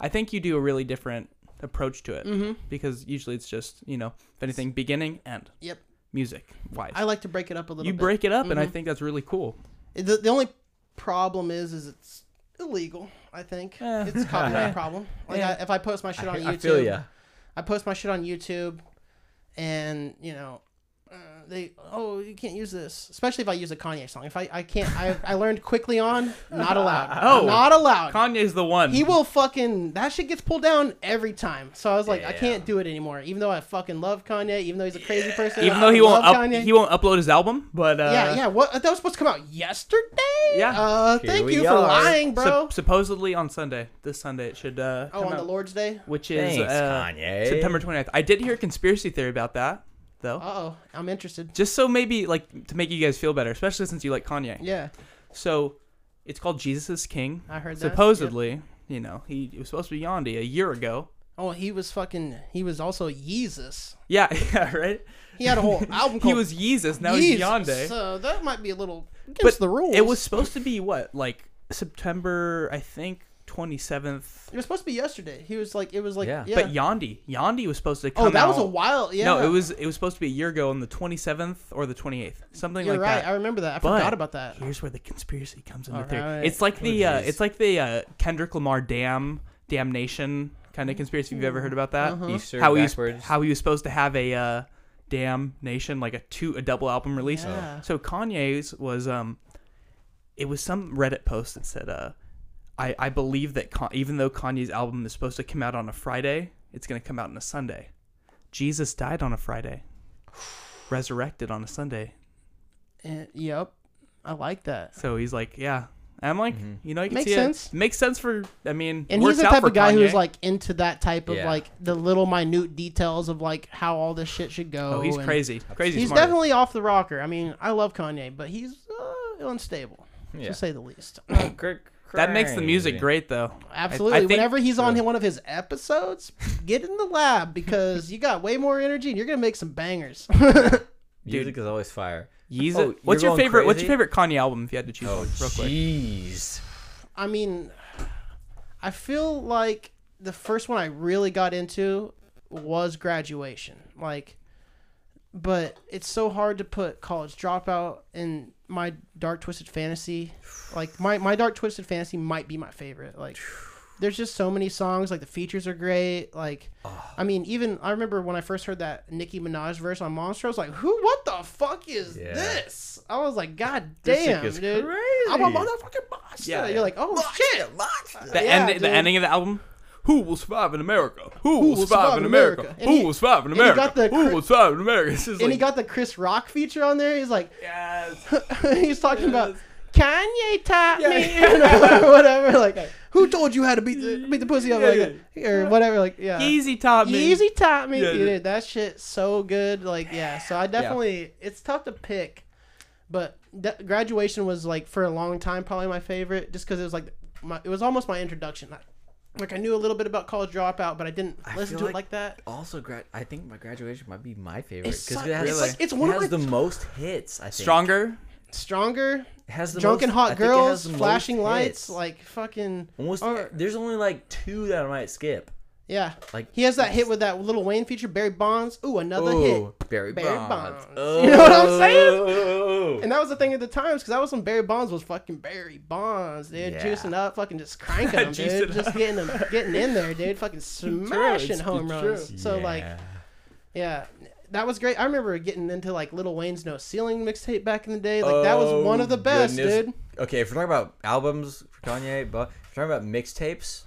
I think you do a really different approach to it Mm-hmm. because usually it's just you know, if anything, beginning end. Yep. Music wise, I like to break it up a little. Bit. You bit. break it up, and I Mhm. think that's really cool. The, the only problem is, is it's illegal. I think Eh. it's a copyright problem. Like Yeah. I, if I post my shit on I, YouTube, I feel. I post my shit on YouTube, and you know, they oh you can't use this, especially if I use a Kanye song. If I I can't, I I learned quickly on not allowed. Oh. not allowed. Kanye's the one. he will fucking that shit gets pulled down every time. So I was like, I can't do it anymore. Even though I fucking love Kanye, even though he's a crazy person, even I though he won't up, Kanye. he won't upload his album, but uh, yeah, yeah. What that was supposed to come out yesterday? Yeah. Uh, Here thank we you for lying, bro. sup- supposedly on Sunday, this Sunday it should. Uh, oh, come on the Lord's Day. which is Thanks, uh, Kanye. September 29th. I did hear a conspiracy theory about that, though. Uh oh, I'm interested. just so maybe like to make you guys feel better, especially since you like Kanye. Yeah, So it's called Jesus is King. I heard that. Supposedly, you know, he was supposed to be Yandhi a year ago. Oh, he was fucking. He was also Yeezus. Yeah, yeah, right. He had a whole album He was Yeezus. Now he's Yeezus, Yandhi. So that might be a little against But the rules. it was supposed to be what, like September, I think, twenty seventh. It was supposed to be yesterday. He was like. It was like. Yeah. Yeah. But Yandhi, Yandhi was supposed to come oh, that was a while. Yeah. No, it was it was supposed to be a year ago on the twenty seventh or the twenty eighth, something You're like right. that. I remember that. I But forgot about that. Here's where the conspiracy comes into All theory. It's like the uh, it's like the uh, Kendrick Lamar damn damnation kind of conspiracy. You've ever heard about that, Uh-huh. Easter how he was, how he was supposed to have a uh, damn nation like a two a double album release. Yeah. So Kanye's was um, it was some Reddit post that said uh, I I believe that Con- even though Kanye's album is supposed to come out on a Friday, it's gonna come out on a Sunday. Jesus died on a Friday, resurrected on a Sunday. And, yep, I like that. So he's like, yeah. And I'm like, Mhm. you know, you can Makes see sense. It. Makes sense for. I mean, And works he's the type of guy who's like into that type of Yeah. like the little minute details of like how all this shit should go. oh, he's and crazy, crazy. He's smart. definitely off the rocker. I mean, I love Kanye, but he's uh, unstable Yeah. to say the least. That makes the music great though. Absolutely. think- Whenever he's on one of his episodes, get in the lab because you got way more energy and you're gonna make some bangers. Music is always fire. Yeezus. Oh, what's your going favorite? What's your favorite Kanye album? If you had to choose Oh, one, real quick. jeez. I mean, I feel like the first one I really got into was graduation. Like, but it's so hard to put college dropout in my dark twisted fantasy. Like my my dark twisted fantasy might be my favorite. Like, there's just so many songs. Like the features are great. Like, I mean, even I remember when I first heard that Nicki Minaj verse on Monster. I was like, who? What the fuck is Yeah. this? I was like, God This shit damn, gets dude. crazy. I'm a motherfucking monster. Yeah, You're like, oh shit. The Yeah, end. The ending of the album. Who will survive in America? Who, will survive in America? And Who he- will survive in and he America? the Who cri- will survive in America? It's just and like, he got the Chris Rock feature on there. He's like, yes. he's talking about Kanye taught Yeah, me, yeah. you know, or whatever. Like, who told you how to beat the beat the pussy up Yeah, like that, or whatever? Like, yeah, Easy taught me. Yeezy taught me, Yeah, dude. yeah. That shit's so good. Like, yeah. So I definitely, it's tough to pick, but graduation was like for a long time probably my favorite, just because it was like my, it was almost my introduction. Like, like I knew a little bit about college dropout, but I didn't I listen feel to it like- like that. Also, gra- I think my graduation might be my favorite because it has, it's like- it's it one of has my- the most hits. I think Stronger. Stronger, It has the drunken most, hot I think it has girls, flashing lights, hits. like fucking almost. or- there's only like two that I might skip. Yeah. Like He has that hit with that Lil Wayne feature, Barry Bonds. Ooh, another hit. Barry, Barry Bonds. Bonds. You know what I'm saying? And that was the thing at the times, because that was when Barry Bonds was fucking Barry Bonds, dude. Yeah. Juicing up, fucking just cranking them, dude. up. Just getting them, getting in there, dude. Fucking smashing it's- home it's runs. true. So like, yeah, that was great. I remember getting into like Lil Wayne's No Ceiling mixtape back in the day. Like that was one of the Oh, best, goodness. dude. Okay, if we're talking about albums for Kanye, but if we're talking about mixtapes,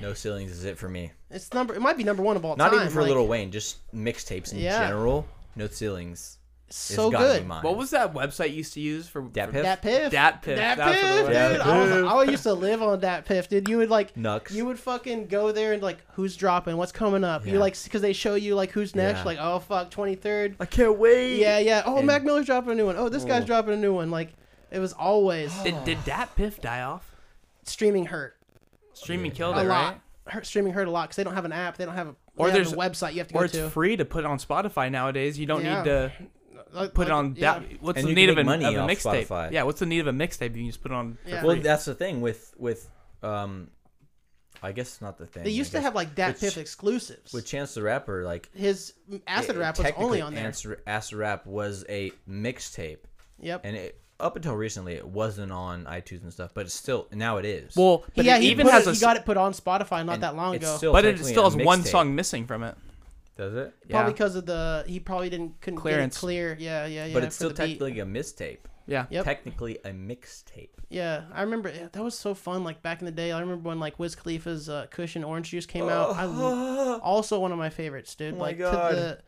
No Ceilings is it for me. It's number. It might be number one of all Not time. even for like, Lil Wayne, just mixtapes in Yeah. general. No Ceilings. So has gotta be good. mine. What was that website you used to use for Dat for- Piff? Dat Piff. Dat Piff. Dat That's what it Piff, was. dude. Dat I, was, Piff. I used to live on Dat Piff, dude. You would like Nux? You would fucking go there and like, who's dropping? What's coming up? You Yeah. like because they show you like who's next. Yeah. Like, oh fuck, twenty third. I can't wait. Yeah, yeah. Oh, And- Mac Miller's dropping a new one. Oh, this guy's Oh. dropping a new one. Like, it was always Did, did Dat Piff die off? streaming hurt Streaming killed a it, lot. right? Hurt, streaming hurt a lot because they don't have an app. They don't have a Or they there's- a website you have to Or go it's to. free to put on Spotify nowadays. You don't Yeah. need to Like- put it like- on yeah. that. What's And the you need of, make an, money of a off mixtape? Spotify. Yeah, what's the need of a mixtape? You can just put it on. For Yeah. Well, free. that's the thing with with um, I guess not the thing. They I used to guess. have like Dat With Piff exclusives. with Chance the Rapper, like His Acid it- Rap was technically only on there. Acid, Acid Rap was a mixtape, Yep. and it, up until recently it wasn't on iTunes and stuff, but it's still now it is. well, but yeah, it he even has it, a. he got it put on Spotify not that long ago. still but it still has one mixtape. song missing from it. does it? Yeah. Probably because of the he probably didn't couldn't Clearance. get it clear. Yeah, yeah, yeah. but it's still the beat. technically a mistape. Yeah. Yep. Technically a mixtape. Yeah, I remember yeah, that was so fun. Like back in the day, I remember when like Wiz Khalifa's uh, Cushion Orange Juice came out. I also one of my favorites, dude. Oh my like God. to the,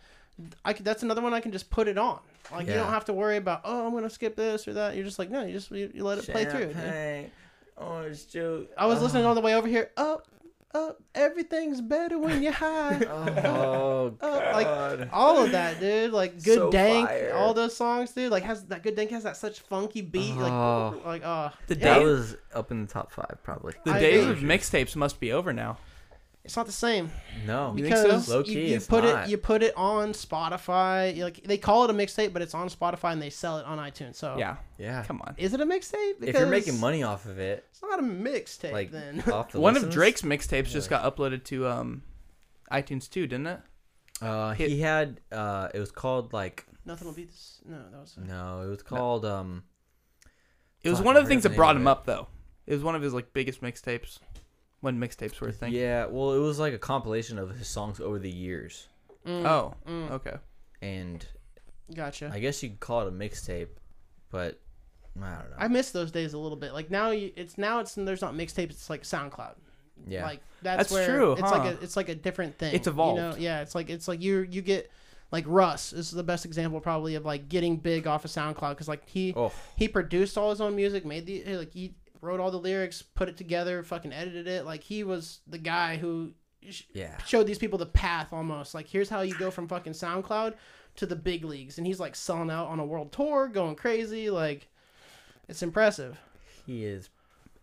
I could, that's another one I can just put it on. Like you don't have to worry about oh I'm gonna skip this or that. You're just like no, you just you, you let it play through. dude. Champagne, orange juice. I was Oh. listening on the way over here. Up, up, everything's better when you're high. Oh Uh, like, all of that, dude. Like good So dank, fire. all those songs, dude. Like has that good dank has that such funky beat. Oh. Like like oh, The yeah, day- was up in the top five probably. The I days agree. of mixtapes must be over now. It's not the same. No, You think so? because Low you, key, you it's put not. it you put it on Spotify. you- Like they call it a mixtape, but it's on Spotify and they sell it on iTunes. So Yeah. yeah. Come on. is it a mixtape? If you're making money off of it, it's not a mixtape like then. off the One of Drake's mixtapes just got uploaded to um, iTunes too, didn't it? Uh, hit- he had uh, it was called like Nothing will beat this. No, that was. no, it was called um. It was one of the things that brought him it. up though. It was one of his like biggest mixtapes when mixtapes were a thing. Yeah, well, it was like a compilation of his songs over the years, Mm, Oh. mm, Okay. and gotcha. I guess you could call it a mixtape, but I don't know. I miss those days a little bit. Like now, you, it's now it's there's not mixtapes. It's like SoundCloud. Yeah. Like that's, That's where true, it's huh? like a it's like a different thing. It's You evolved. know? Yeah, it's like it's like you you get like Russ is the best example probably of like getting big off of SoundCloud because like he Oh. he produced all his own music, made the like he wrote all the lyrics, put it together, fucking edited it. Like he was the guy who sh- Yeah. showed these people the path almost. Like here's how you go from fucking SoundCloud to the big leagues, and he's like selling out on a world tour, going crazy. Like it's impressive. He is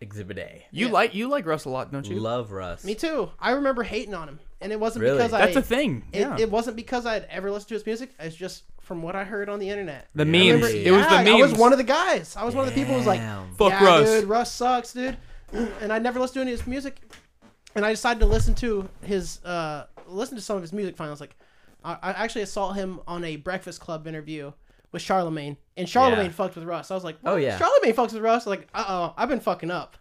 Exhibit A. You Yeah. like you like Russ a lot, don't you? You love Russ. Me too. I remember hating on him, and it wasn't Really? because I That's a thing. It, yeah. it wasn't because I'd ever listened to his music. It's just from what I heard on the internet. the Yeah. memes. Remember- It was the Yeah, memes. I was one of the guys. I was one of the people who was like, Damn. Fuck yeah, Russ. dude, Russ sucks, dude. And I never listened to any of his music. And I decided to listen to his, uh, listen to some of his music finally. I was like, I, I actually saw him on a Breakfast Club interview with Charlemagne. And Charlemagne Yeah. fucked with Russ. I was like, Oh, yeah. Charlemagne fucks with Russ. Like, uh oh, I've been fucking up.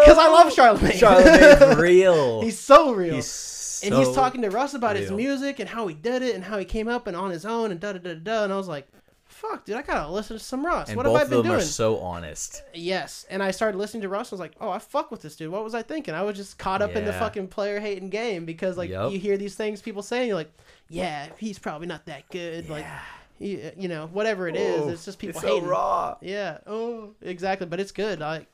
Because I love oh. Charlemagne. Charlemagne's real. He's so real He's so and he's talking to Russ about his music and how he did it and how he came up and on his own and da da da da. And I was like, "Fuck, dude, I gotta listen to some Russ. And what have I been doing?" are so honest. yes, and I started listening to Russ. I was like, "Oh, I fuck with this dude. What was I thinking? I was just caught up in the fucking player hating game because like Yup. you hear these things people saying, you're like, yeah, he's probably not that good. Like, you, uh, you know, whatever it is, Oh, it's just people it's so hating. raw. Yeah. Oh, exactly. But it's good. I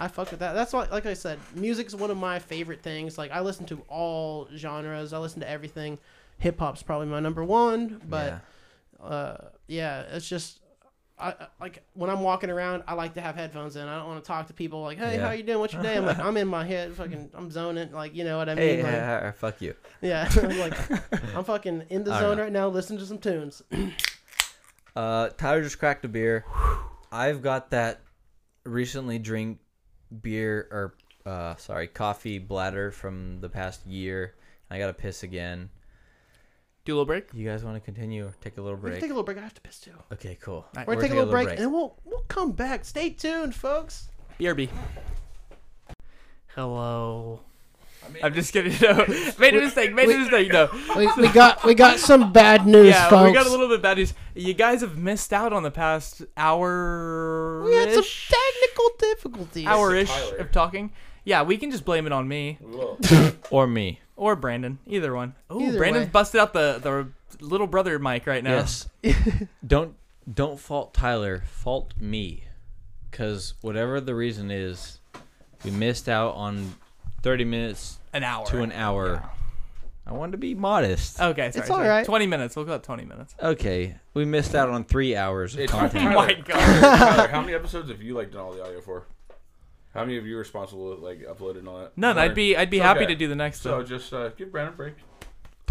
I fuck with that. That's why, like I said, music's one of my favorite things. Like I listen to all genres. I listen to everything. Hip hop's probably my number one. But Yeah. uh, yeah, it's just. I, like when I'm walking around, I like to have headphones in. I don't want to talk to people like, "Hey, Yeah. how you doing? What's your day?" I'm like, I'm in my head, fucking, I'm zoning. Like, you know what I mean? Hey, Like, fuck you. yeah, I'm like, I'm fucking in the zone know. right now, listening to some tunes. Uh, Tyler just cracked a beer. I've got that recently drink beer or uh, sorry, coffee bladder from the past year. I gotta piss again. Do a little break. You guys want to continue or take a little We can break? take a little break. I have to piss too. Okay, cool. Alright, We're We're gonna take a little break, break. and then we'll we'll come back. Stay tuned, folks. BRB. Hello. I'm just kidding. No, made a mistake. Made a mistake. No. We, we got we got some bad news, Yeah, folks. we got a little bit bad news. You guys have missed out on the past hour. We had some technical difficulties. hour-ish Tyler. of talking. Yeah, we can just blame it on me Or me. or Brandon. Either one. Oh, Either Brandon's way. busted out the the little brother mic right now. Yes. don't don't fault Tyler. Fault me, because whatever the reason is, we missed out on thirty minutes An hour to an hour. I wanted to be modest. Okay, sorry. all sorry. right. Twenty minutes. We'll go at twenty minutes. Okay, we missed out on three hours of It's content. Oh my god. Tyler, how many episodes have you like done all the audio for? How many of you are responsible like uploading all that? None. I'd be I'd be It's happy okay. to do the next So one. just uh, give Brandon a break.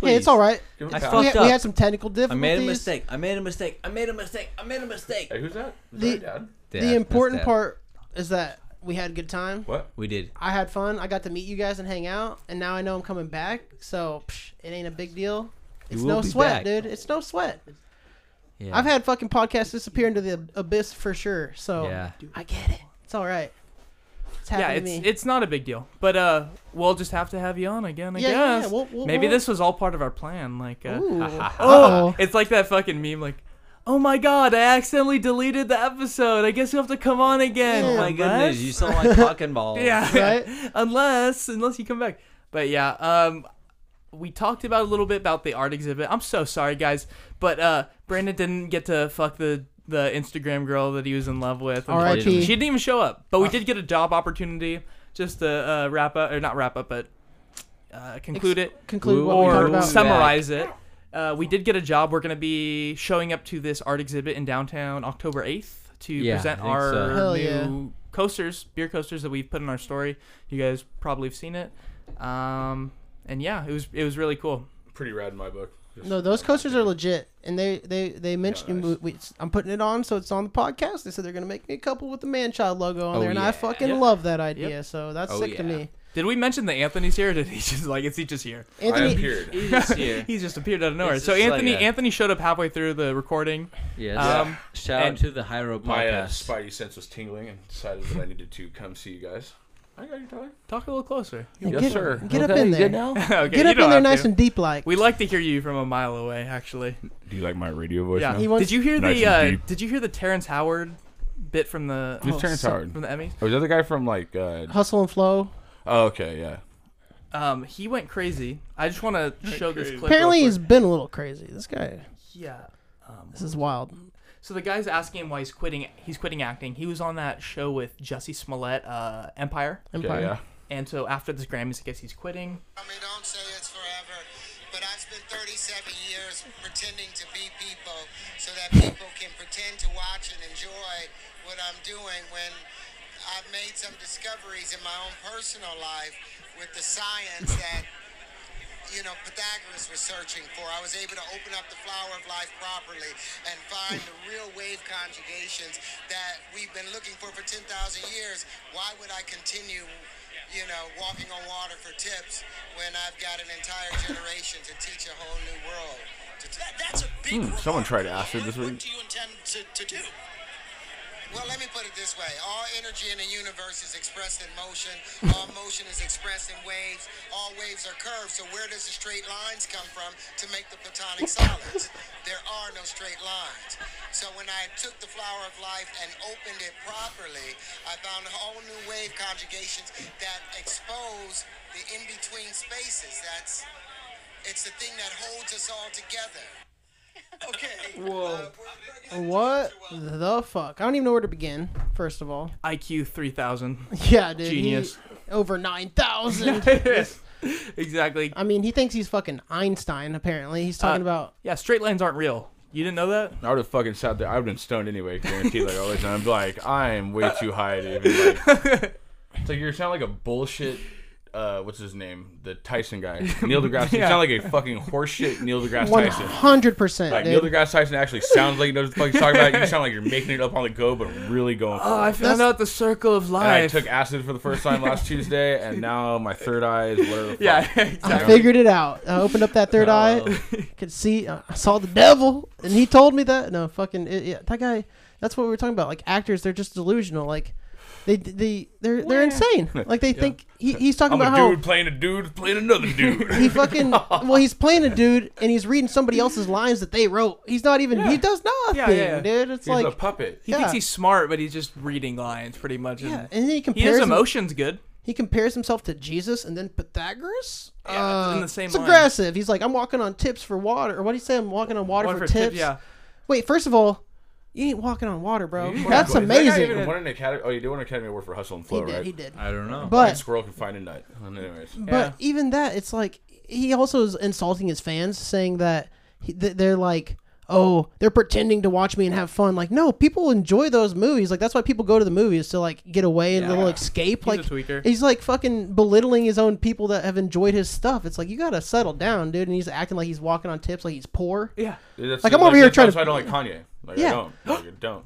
Hey, it's all right. Give him I a pass. fucked We had, up. we had some technical I difficulties. made a mistake. I made a mistake. I made a mistake. I made a mistake. Hey, who's that? Is The- that Dad? Dad, The that's important Dad. part is that we had a good time. What? we did. I had fun. I got to meet you guys and hang out, and now I know I'm coming back. So psh, it ain't a big deal. It's will no be sweat, back. dude. It's no sweat. Yeah. I've had fucking podcasts disappear into the abyss for sure. So Yeah. I get it. It's all right. It's yeah, happened it's to me. it's not a big deal. But uh, we'll just have to have you on again. I Yeah, yeah, yeah. We'll- we'll- Maybe we'll- this was all part of our plan. Like, uh, Ooh. oh, Uh-oh. it's like that fucking meme. Like, oh my god, I accidentally deleted the episode. I guess you have to come on again. Oh Oh my goodness, you sound like talking balls. Yeah. Right? unless unless you come back. But yeah, um we talked about a little bit about the art exhibit. I'm so sorry guys, but uh Brandon didn't get to fuck the the Instagram girl that he was in love with. R.I.P.. unfortunately. She didn't even show up. But we did get a job opportunity just to uh, wrap up or not wrap up but uh, conclude it Conclude what we or about. summarize it. Uh, we did get a job. We're going to be showing up to this art exhibit in downtown October 8th to Yeah, present our so. New yeah. coasters, beer coasters that we've put in our story. You guys probably have seen it. Um, and yeah, it was it was really cool. Pretty rad in my book. Just- No, those coasters are legit, and they they they mentioned nice. we, I'm putting it on, so it's on the podcast. They said they're gonna make me a couple with the man child logo on Oh, there, and I fucking Yep. love that idea. So that's Oh, sick to me. Did we mention that Anthony's here? Or did he just like is he just here? I Anthony, appeared. He's just here. He's just appeared out of nowhere. It's So just like Anthony a- Anthony showed up halfway through the recording. Yes. Um, Shout out and- to the High Road My uh, podcast. spidey sense was tingling and decided that I needed to come see you guys. I got you, Tyler. Talk a little closer. Yeah, Yes, get, sir. Get up Okay, in you there. good now? okay, Get you up don't in there have nice to. and deep like. We like to hear you from a mile away, actually. Do you like my radio voice Yeah. now? He wants- Did you hear Nice the and uh, deep. Did you hear the Terrence Howard bit from the Who's Terrence some- Howard? from the Emmys? Oh, is that the guy from like? Uh, Hustle and flow. Oh, okay, yeah. Um, he went crazy. I just want to show this clip. Apparently, real he's quick. been a little crazy. This guy. yeah. Um, This is wild. so the guy's asking him why he's quitting. He's quitting acting. He was on that show with Jussie Smollett, uh, Empire. Empire. yeah. And so after this Grammys, I guess he's quitting. I mean, don't say it's forever, but I've spent 37 years pretending to be people so that people can pretend to watch and enjoy what I'm doing when I've made some discoveries in my own personal life with the science that you know, Pythagoras was searching for. I was able to open up the flower of life properly and find the real wave conjugations that we've been looking for for 10,000 years. Why would I continue, you know, walking on water for tips when I've got an entire generation to teach a whole new world? To t- That's a big Hmm, someone tried remark. acid this What week. do you intend to, to do? Well, let me put it this way. All energy in the universe is expressed in motion. All motion is expressed in waves. All waves are curved. So where does the straight lines come from to make the platonic solids? There are no straight lines. So when I took the flower of life and opened it properly, I found a whole new wave conjugations that expose the in-between spaces. That's it's the thing that holds us all together. Okay. Whoa. What the fuck? I don't even know where to begin. First of all, IQ three thousand. yeah, dude, he- Genius. over nine thousand. exactly. I mean, he thinks he's fucking Einstein. Apparently, he's talking Uh, about. Yeah, straight lines aren't real. You didn't know that? I would have fucking sat there. I would have been stoned anyway, guaranteed. Like always, and I'm like, I am way too high to even. Like, it's like you're sound like a bullshit. Uh, what's his name? The Tyson guy, Neil deGrasse. You Yeah. sound like a fucking horseshit Neil deGrasse Tyson. hundred percent, Like Neil deGrasse Tyson actually sounds like he knows what the fuck he's talking about. You sound like you're making it up on the go, but really going. Oh, I it. found out the circle of And I took acid for the first time last Tuesday, and now my third eye is whatever. The fuck. yeah, I figured it out. I opened up that third eye, could see. Uh, I saw the devil, and he told me that. No, fucking it, yeah, that guy. That's what we were talking about. Like actors, they're just delusional. Like they they they're they're insane. Like they think he, he's talking I'm about a how dude playing a dude playing another dude. he fucking well he's playing a dude and he's reading somebody else's lines that they wrote. He's not even he does nothing, Yeah, yeah. dude. It's He's like a puppet. He thinks Yeah. he's smart, but he's just reading lines pretty much. yeah, and and then he he compares has him- emotions good. he compares himself to Jesus and then Pythagoras. Yeah, uh, in the same It's line. aggressive. He's like, I'm walking on tips for water, or what do you say? I'm walking on water, One for, for tip, tips. yeah. Wait, first of all, you ain't walking on water, bro. Is That's that guy amazing. even won an academy? Oh, you did win an Academy Award for Hustle and He Flow, did. right? He did. I don't know. Blind But squirrel can find a nut. Anyways, but Yeah. even that, it's like he also is insulting his fans, saying that he, th- they're like, oh, they're pretending to watch me and have fun. Like, no, people enjoy those movies. Like that's why people go to the movies to like get away and a little Yeah. escape. He's a like tweaker. he's like fucking belittling his own people that have enjoyed his stuff. It's like you gotta settle down, dude. And he's acting like he's walking on tips, like he's poor. Yeah. Dude, that's, Like, I'm over here that's trying That's to- why I don't like Kanye. Like I Yeah. don't. Like, I don't.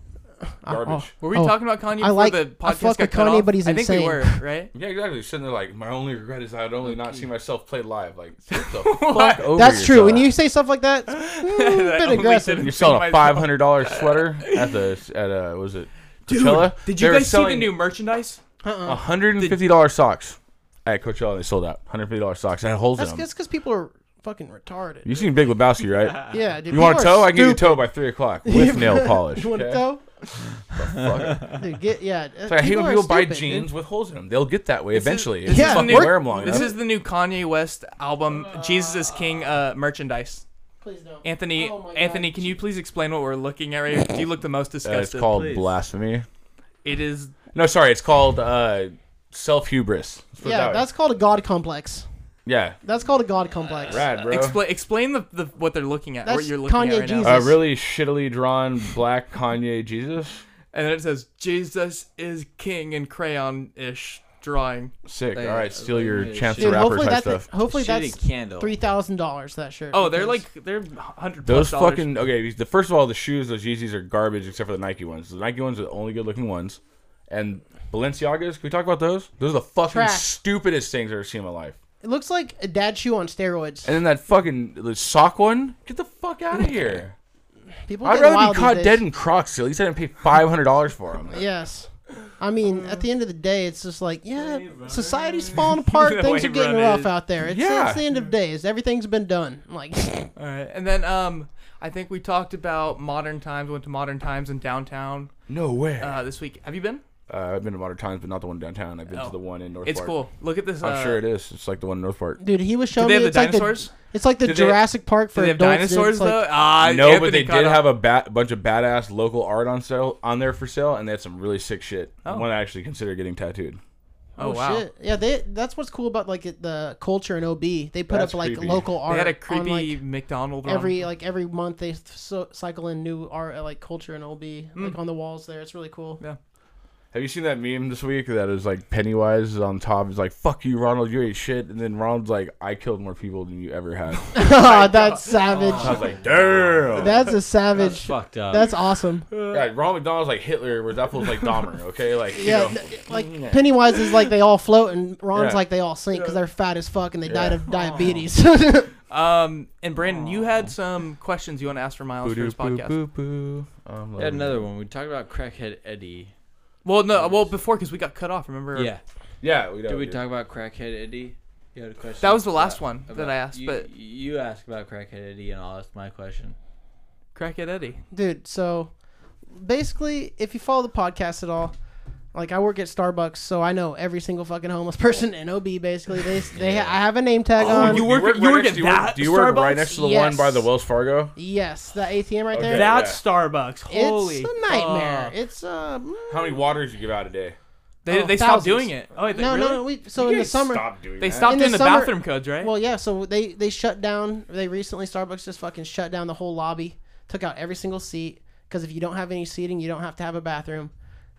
Garbage. Were we Oh, talking about Kanye I before like- the I podcast fuck got with cut Kanye, off? but he's I think we insane. were, right? Yeah, exactly. Sitting there like, my only regret is I'd only not see myself play live. Like, get the fuck over That's true. yourself. When you say stuff like that, it's mm, a I bit only aggressive. didn't You're selling a five hundred dollar sweater at the at uh was it Coachella? Did you They guys see the new merchandise? Uh-uh. hundred and fifty dollar socks at Coachella? They sold out hundred fifty dollar socks and it had holes That's in them. because people are fucking retarded. You seen Big Lebowski, right? yeah, dude. You want a people are toe? I give you a stupid. toe by three o'clock with nail polish. You want a okay? toe? Fuck. Dude, get yeah. It's like, I hate when are people buy stupid, dude. jeans with holes in them. They'll get that way This eventually. this is Yeah, fucking we're- wear them long This enough. is the new Kanye West album, Jesus is King uh, merchandise. Please don't. Anthony, Oh my God. Anthony, can you please explain what we're looking at right here? 'Cause You look the most Uh, it's called please. blasphemy. It is. No, sorry, it's called uh, self hubris. Yeah, that's called a god complex. Yeah, That's called a god complex. Uh, rad, bro. Explain, explain the, the what they're looking at. what you're looking Kanye at right Jesus. now. A really shittily drawn black Kanye Jesus. And then it says Jesus is King in crayon-ish drawing. Sick. Like, All right, steal your like, Chance shit. the Dude, Rapper hopefully type that's stuff. hopefully Shitty that's candle. three thousand dollars that shirt. Oh, they're like they're hundred. Those dollars. fucking okay. The first of all, the shoes, those Yeezys are garbage except for the Nike ones. The Nike ones are the only good looking ones, and Balenciagas. Can we talk about those? Those are the fucking Trash. stupidest things I've ever seen in my life. It looks like a dad shoe on steroids. And then that fucking the sock one. Get the fuck out of here. People I'd rather be caught dead in Crocs. At least I didn't pay five hundred dollars for them. Yes. I mean, at the end of the day, it's just like, yeah, society's falling apart. The Things are getting run rough is- out there. It's, Yeah. it's the end of days. Everything's been done. Like, All right, and then um, I think we talked about modern times. Went to modern times in downtown No way. uh, this week. Have you been? Uh, I've been to Modern Times, but not the one downtown. I've been Oh. to the one in North Park. It's Park. cool. Look at this. I'm uh, sure it is. It's like the one in North Park. Dude, he was Do showing they me have the it's like dinosaurs? the it's like the Did they- Jurassic Park for Do they have adults. dude. dinosaurs It's like- though? Ah, no, Anthony but they caught did up. have a bat, bunch of badass local art on sale on there for sale, and they had some really sick shit. Oh. One I actually consider getting tattooed. Oh, wow. shit! Yeah, they that's what's cool about like the culture in OB. They put That's up like creepy. local art. They had a on, creepy like, McDonald. every like every month they so, cycle in new art uh, like culture in OB Hmm. like on the walls there. It's really cool. Yeah. Have you seen that meme this week that is like Pennywise is on top? He's like, "Fuck you, Ronald, you ate shit," and then Ronald's like, "I killed more people than you ever had." oh, that's savage. I was like, "Damn." That's a savage. That's fucked up. That's awesome. Yeah, Ronald McDonald's like Hitler, where that fool's like Dahmer. Okay, like you Yeah, know. like Pennywise is like they all float and Ron's Yeah. like they all sink because they're fat as fuck and they died of diabetes. Um, and Brandon, you had some questions you want to ask for Miles for his podcast. Boo, boo. Um, We had another one. We talked about crackhead Eddie. Well, no, well before because we got cut off. Remember? Yeah. Yeah, we Did we did. talk about crackhead Eddie? You had a question. That was the last about- one that about- I asked, you, but- you asked about crackhead Eddie, and I'll ask my question. Crackhead Eddie. Dude, so basically, if you follow the podcast at all, like I work at Starbucks, so I know every single fucking homeless person in OB. Basically, they they I have a name tag Oh, on. you work- right you work at you work- that Do you work right next to the Yes. one by the Wells Fargo? yes, the ATM right Okay. there. That's yeah. Starbucks. Holy. it's a nightmare. fuck. It's uh. How many waters you give out a day? They, Oh, they stopped thousands. doing it. Oh, they, No, really? no, we so You in the summer. Stop doing They that. stopped In doing the the, summer- bathroom codes, right? Well, yeah. So they they shut down. They recently Starbucks just fucking shut down the whole lobby. Took out every single seat because if you don't have any seating, you don't have to have a bathroom.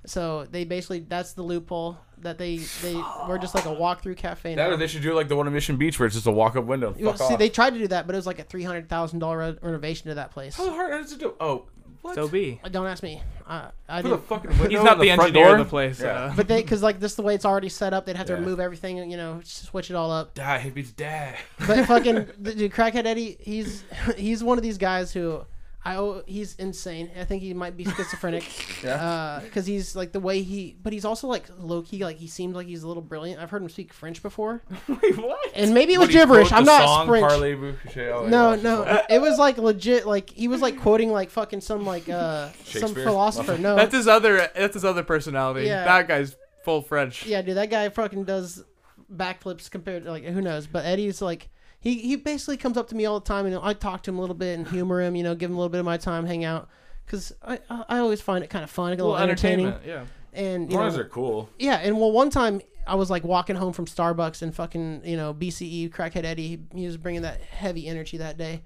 So they basically that's the loophole that they they we're just like a walk through cafe. That Now. or they should do like the one in Mission Beach where it's just a walk up window. Fuck see, off. they tried to do that, but it was like a three hundred thousand dollar renovation to that place. How hard is it to do? Oh, what? So be. Don't ask me. I, I Put a didn't. fucking window He's in not the, front engineer door? of the place. Yeah. Uh, But they, because like this, is the way it's already set up, they'd have to Yeah. remove everything, and you know, switch it all up. Die, hippies, die. But fucking the dude, crackhead Eddie, he's he's one of these guys who I owe, he's insane. I think he might be schizophrenic. Yeah. Because he's like the way he, but he's also like low key. Like he seems like he's a little brilliant. I've heard him speak French before, Wait, what? and maybe it What, was he gibberish. quote I'm the not song, French. Parlez-vous, Michel? Like, No, oh, no, it was like legit. Like he was like quoting like fucking some like uh some philosopher. No, That's his other. That's his other personality. Yeah. That guy's full French. Yeah, dude, that guy fucking does backflips compared to like who knows. But Eddie's like he he basically comes up to me all the time and I talk to him a little bit and humor him, you know, give him a little bit of my time, hang out, because I I I always find it kind of fun, a little, Little entertaining, entertainment. Yeah. and As you long know, they're cool. yeah. And well, one time I was like walking home from Starbucks and fucking you know BCE crackhead Eddie, he, he was bringing that heavy energy that day.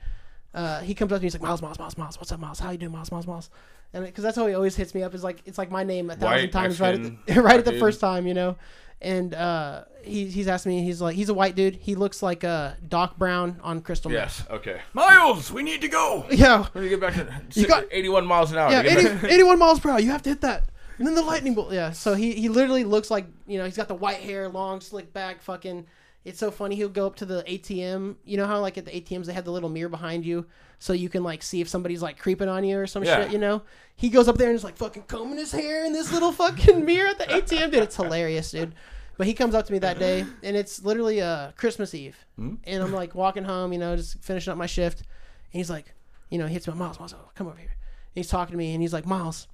Uh, he comes up to me, and he's like, Miles, Miles, Miles, Miles, what's up, Miles? How you doing, Miles, Miles, Miles? And because that's how he always hits me up is like it's like my name a thousand White, times right at the, right at the first time, you know. And uh, he, he's asked me, he's like, he's a white dude. He looks like uh, Doc Brown on Crystal Meth. Yes. Okay. Miles, we need to go. Yeah, We need to get back to You got- 81 miles an hour. yeah, 80, 81 miles per hour. You have to hit that. And then the lightning bolt. Yeah, so he, he literally looks like, you know, he's got the white hair, long, slick back, fucking. It's so funny. He'll go up to the ATM. You know how, like, at the ATMs, they have the little mirror behind you so you can, like, see if somebody's, like, creeping on you or some Yeah. shit, you know? He goes up there and is, like, fucking combing his hair in this little fucking mirror at the ATM. Dude, it's hilarious, dude. But he comes up to me that day, and it's literally uh, Christmas Eve. And I'm, like, walking home, you know, just finishing up my shift. And he's like, you know, he hits me, Miles, Miles, come over here. And he's talking to me, and he's like, Miles,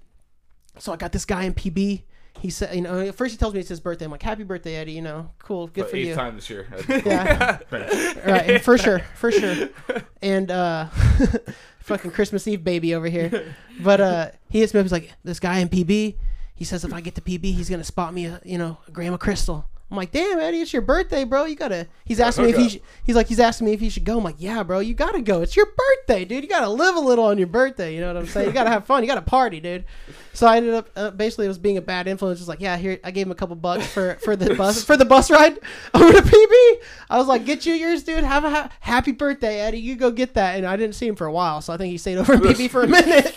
so I got this guy in PB. He said, you know, at first he tells me it's his birthday. I'm like, happy birthday, Eddie. You know, cool, good But for eighth you. time this year. Yeah, right, for sure, for sure. And uh, fucking Christmas Eve baby over here. But uh, he hits me up. He's like, this guy in PB. He says if I get to PB, he's gonna spot me a, you know, a gram of crystal. I'm like, damn, Eddie, it's your birthday, bro. You gotta. He's asking me if he. Sh- he's like, he's asking me if he should go. I'm like, yeah, bro, you gotta go. It's your birthday, dude. You gotta live a little on your birthday. You know what I'm saying? You gotta have fun. You gotta party, dude. So I ended up uh, basically it was being a bad influence. Just like, yeah, here I gave him a couple bucks for for the bus for the bus ride over to PB. I was like, get you yours, dude. Have a ha- happy birthday, Eddie. You go get that. And I didn't see him for a while, so I think he stayed over in PB for a minute.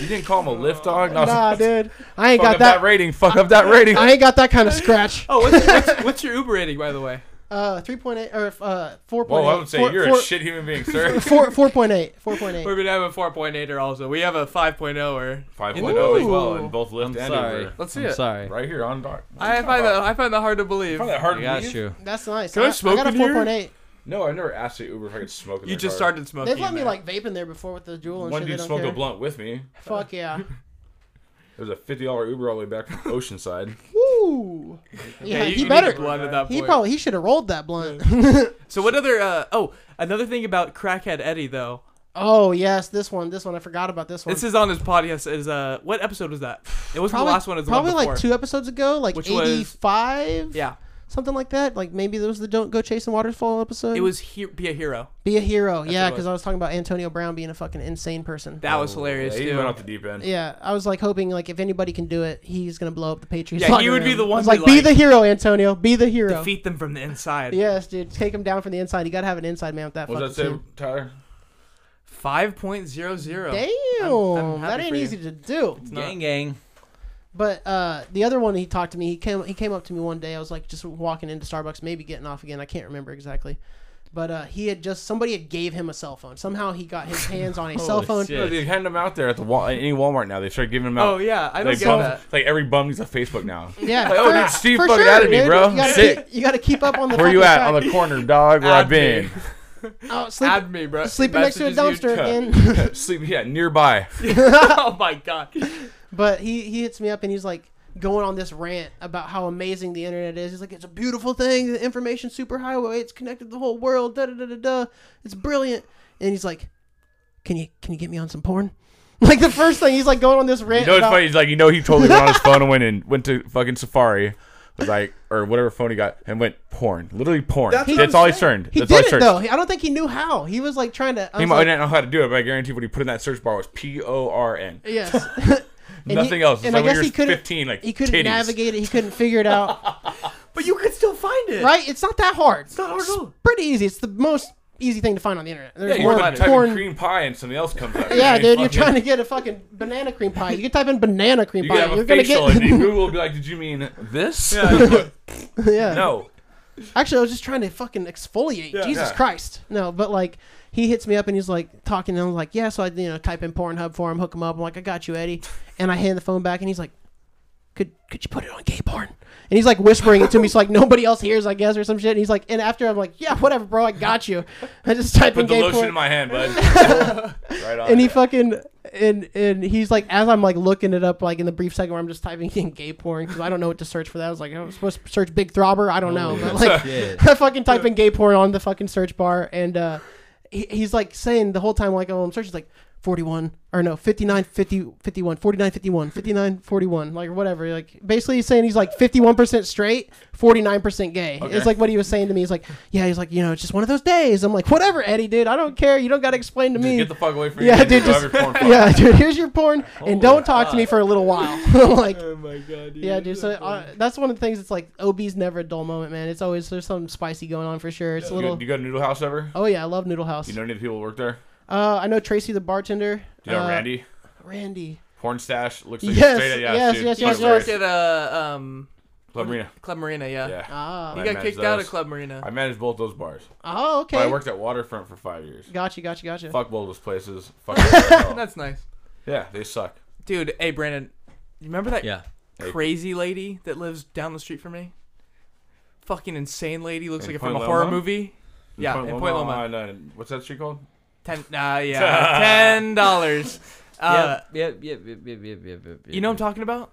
You didn't call him a Lyft dog? No, nah, dude, I ain't Fuck got up that. that. rating. Fuck up that rating. I ain't got that kind of scratch. Oh, what's, what's, what's your Uber rating, by the way? Uh, three point eight or uh four point Whoa. I would say Four- you're four- a shit human being, sir. Four four point eight. Four point eight. We've been having four point eight or also. We have a 5.0 or 5.0 as well, Ooh. in both Lyft I'm and sorry. Uber. Let's see I'm it. sorry. Right here on dock. I find that I find that hard to believe. Find that hard I to got believe? you. That's nice. Can I smoke got a in here? four point eight. No, I never asked the Uber if I could smoke in You their just car. started smoking. They've let me man. like vape in there before with the Juul and One shit. dude they don't smoked care. a blunt with me. Fuck yeah. It was a fifty dollar Uber all the way back from Oceanside. Woo. Yeah, you- he you need better. a blunt at that He point. probably he should have rolled that blunt. So what other? Uh, oh, another thing about Crackhead Eddie though. oh yes, this one. This one. I forgot about this one. This is on his podcast. Is uh, what episode was that? It wasn't the last one. It was the probably one before. like two episodes ago, like Which was- eighty five. Yeah, something like that. Like maybe those was the "Don't Go Chasing Waterfall" episode. it was he- be a hero. "Be a Hero." That's yeah, because. I was talking about Antonio Brown being a fucking insane person. That was hilarious Yeah, he too. went off the deep end. Yeah, I was like hoping like if anybody can do it, he's gonna blow up the Patriots. Yeah, he locker would be room. the I one was to, like, be like, the hero, Antonio. Be the hero. Defeat them from the inside. Yes, dude. Take him down from the inside. You gotta have an inside man with that What fucking does that say, team. Tyler? Five point zero zero. Damn, I'm happy that ain't you. easy to do. not. Gang, gang. But uh, the other one he talked to me. He came. He came up to me one day. I was like just walking into Starbucks, maybe getting off again. I can't remember exactly. But uh, he had just somebody had gave him a cell phone. Somehow he got his hands on a cell Holy phone. shit. No, they hand them out there at the wall, any Walmart now. They start giving them out. Oh yeah, I don't like, get bum- that. like every bum needs a Facebook now. Yeah, Like, oh, for- dude, Steve for fucking sure, added me, dude. bro. You gotta Sick. Keep, you got to keep up on the. Where you fucking at? On the corner, dog. Where I've been. Oh, sleep, Add me, bro. sleeping next to a you- dumpster again. Sleep, yeah, nearby. oh my god. But he he hits me up and he's like going on this rant about how amazing the internet is. He's like, it's a beautiful thing. The information superhighway. It's connected to the whole world. Da da da da da. It's brilliant. And he's like, can you can you get me on some porn? Like the first thing he's like going on this You rant. know it's about, funny? He's like, you know, he totally went on his phone and went and went to fucking Safari, was like, or whatever phone he got, and went porn, literally porn. That's That's, what I'm all he saying. turned. He That's all did he it searched. though. I don't think he knew how. He was like trying to. I He was might like, not know how to do it, but I guarantee what he put in that search bar was P O R N. yes. Nothing he- else. It's And like I guess he couldn't. 15, like he couldn't titties. navigate it. He couldn't figure it out. But you could still find it. right? It's not that hard. It's not hard at all. pretty easy. It's the most easy thing to find on the internet. Yeah, There's you more want to type porn. cream pie and something else comes up. Yeah, man. dude, you're Fucking- trying to get a fucking banana cream pie. You can type in banana cream You pie. can have You're a gonna facial, get. and Google will be like, "Did you mean this?" yeah. yeah. no. Actually, I was just trying to fucking exfoliate. Jesus Yeah. Christ. No, but like he hits me up and he's like talking and I'm like, yeah. So I you know type in Pornhub for him, hook him up. I'm like, I got you, Eddie. And I hand the phone back and he's like, could could you put it on gay porn? And he's like whispering it to me so like nobody else hears, I guess, or some shit. And he's like, and after I'm like, yeah, whatever, bro, I got you. I just type in the gay lotion porn. in my hand, bud. right on. and he fucking and and he's like as I'm like looking it up like in the brief second where I'm just typing in gay porn because I don't know what to search for that. I was like I'm supposed to search big throbber. I don't know, but like. I fucking type in gay porn on the fucking search bar and uh he, he's like saying the whole time like oh I'm searching he's like 41 or no 59 50 51 49 51 59 41 like whatever like basically he's saying he's like 51% straight 49% gay Okay. it's like what he was saying to me he's like yeah he's like you know it's just one of those days i'm like whatever eddie dude i don't care you don't got to explain to me get the fuck away from yeah, me. dude. Just, yeah, dude. Here's your porn, and don't talk to me for a little while. like, Oh my god. Dude. yeah, dude. So uh, that's one of the things. It's like OB's never a dull moment, man. It's always there's something spicy going on for sure. It's a You, little. you go to Noodle House ever? Oh yeah, I love Noodle House. You know any of the people who work there? Uh, I know Tracy the bartender. Do you know uh, Randy? Randy. Porn stash looks like Yes, straight. Yeah, yes, dude. yes, He yes, used to yes. work at uh um Club Marina. Club Marina. Yeah. Yeah. Ah. He got managed kicked out of. Club Marina. I managed both those bars. Oh, okay. But I worked at Waterfront for five years. Gotcha, gotcha, gotcha. Fuck both those places. Fuck them as well. That's nice, Yeah, they suck. dude. Hey, Brandon, you remember that Yeah. crazy lady that lives down the street from me? Fucking insane lady. Looks In like it from a horror Loma? movie. Yeah, in Point Loma. uh, what's that street called? Ten. Uh, yeah, ten dollars. Uh, yep, yep, yep, yep, yep, yep, yep, you know what I'm talking about?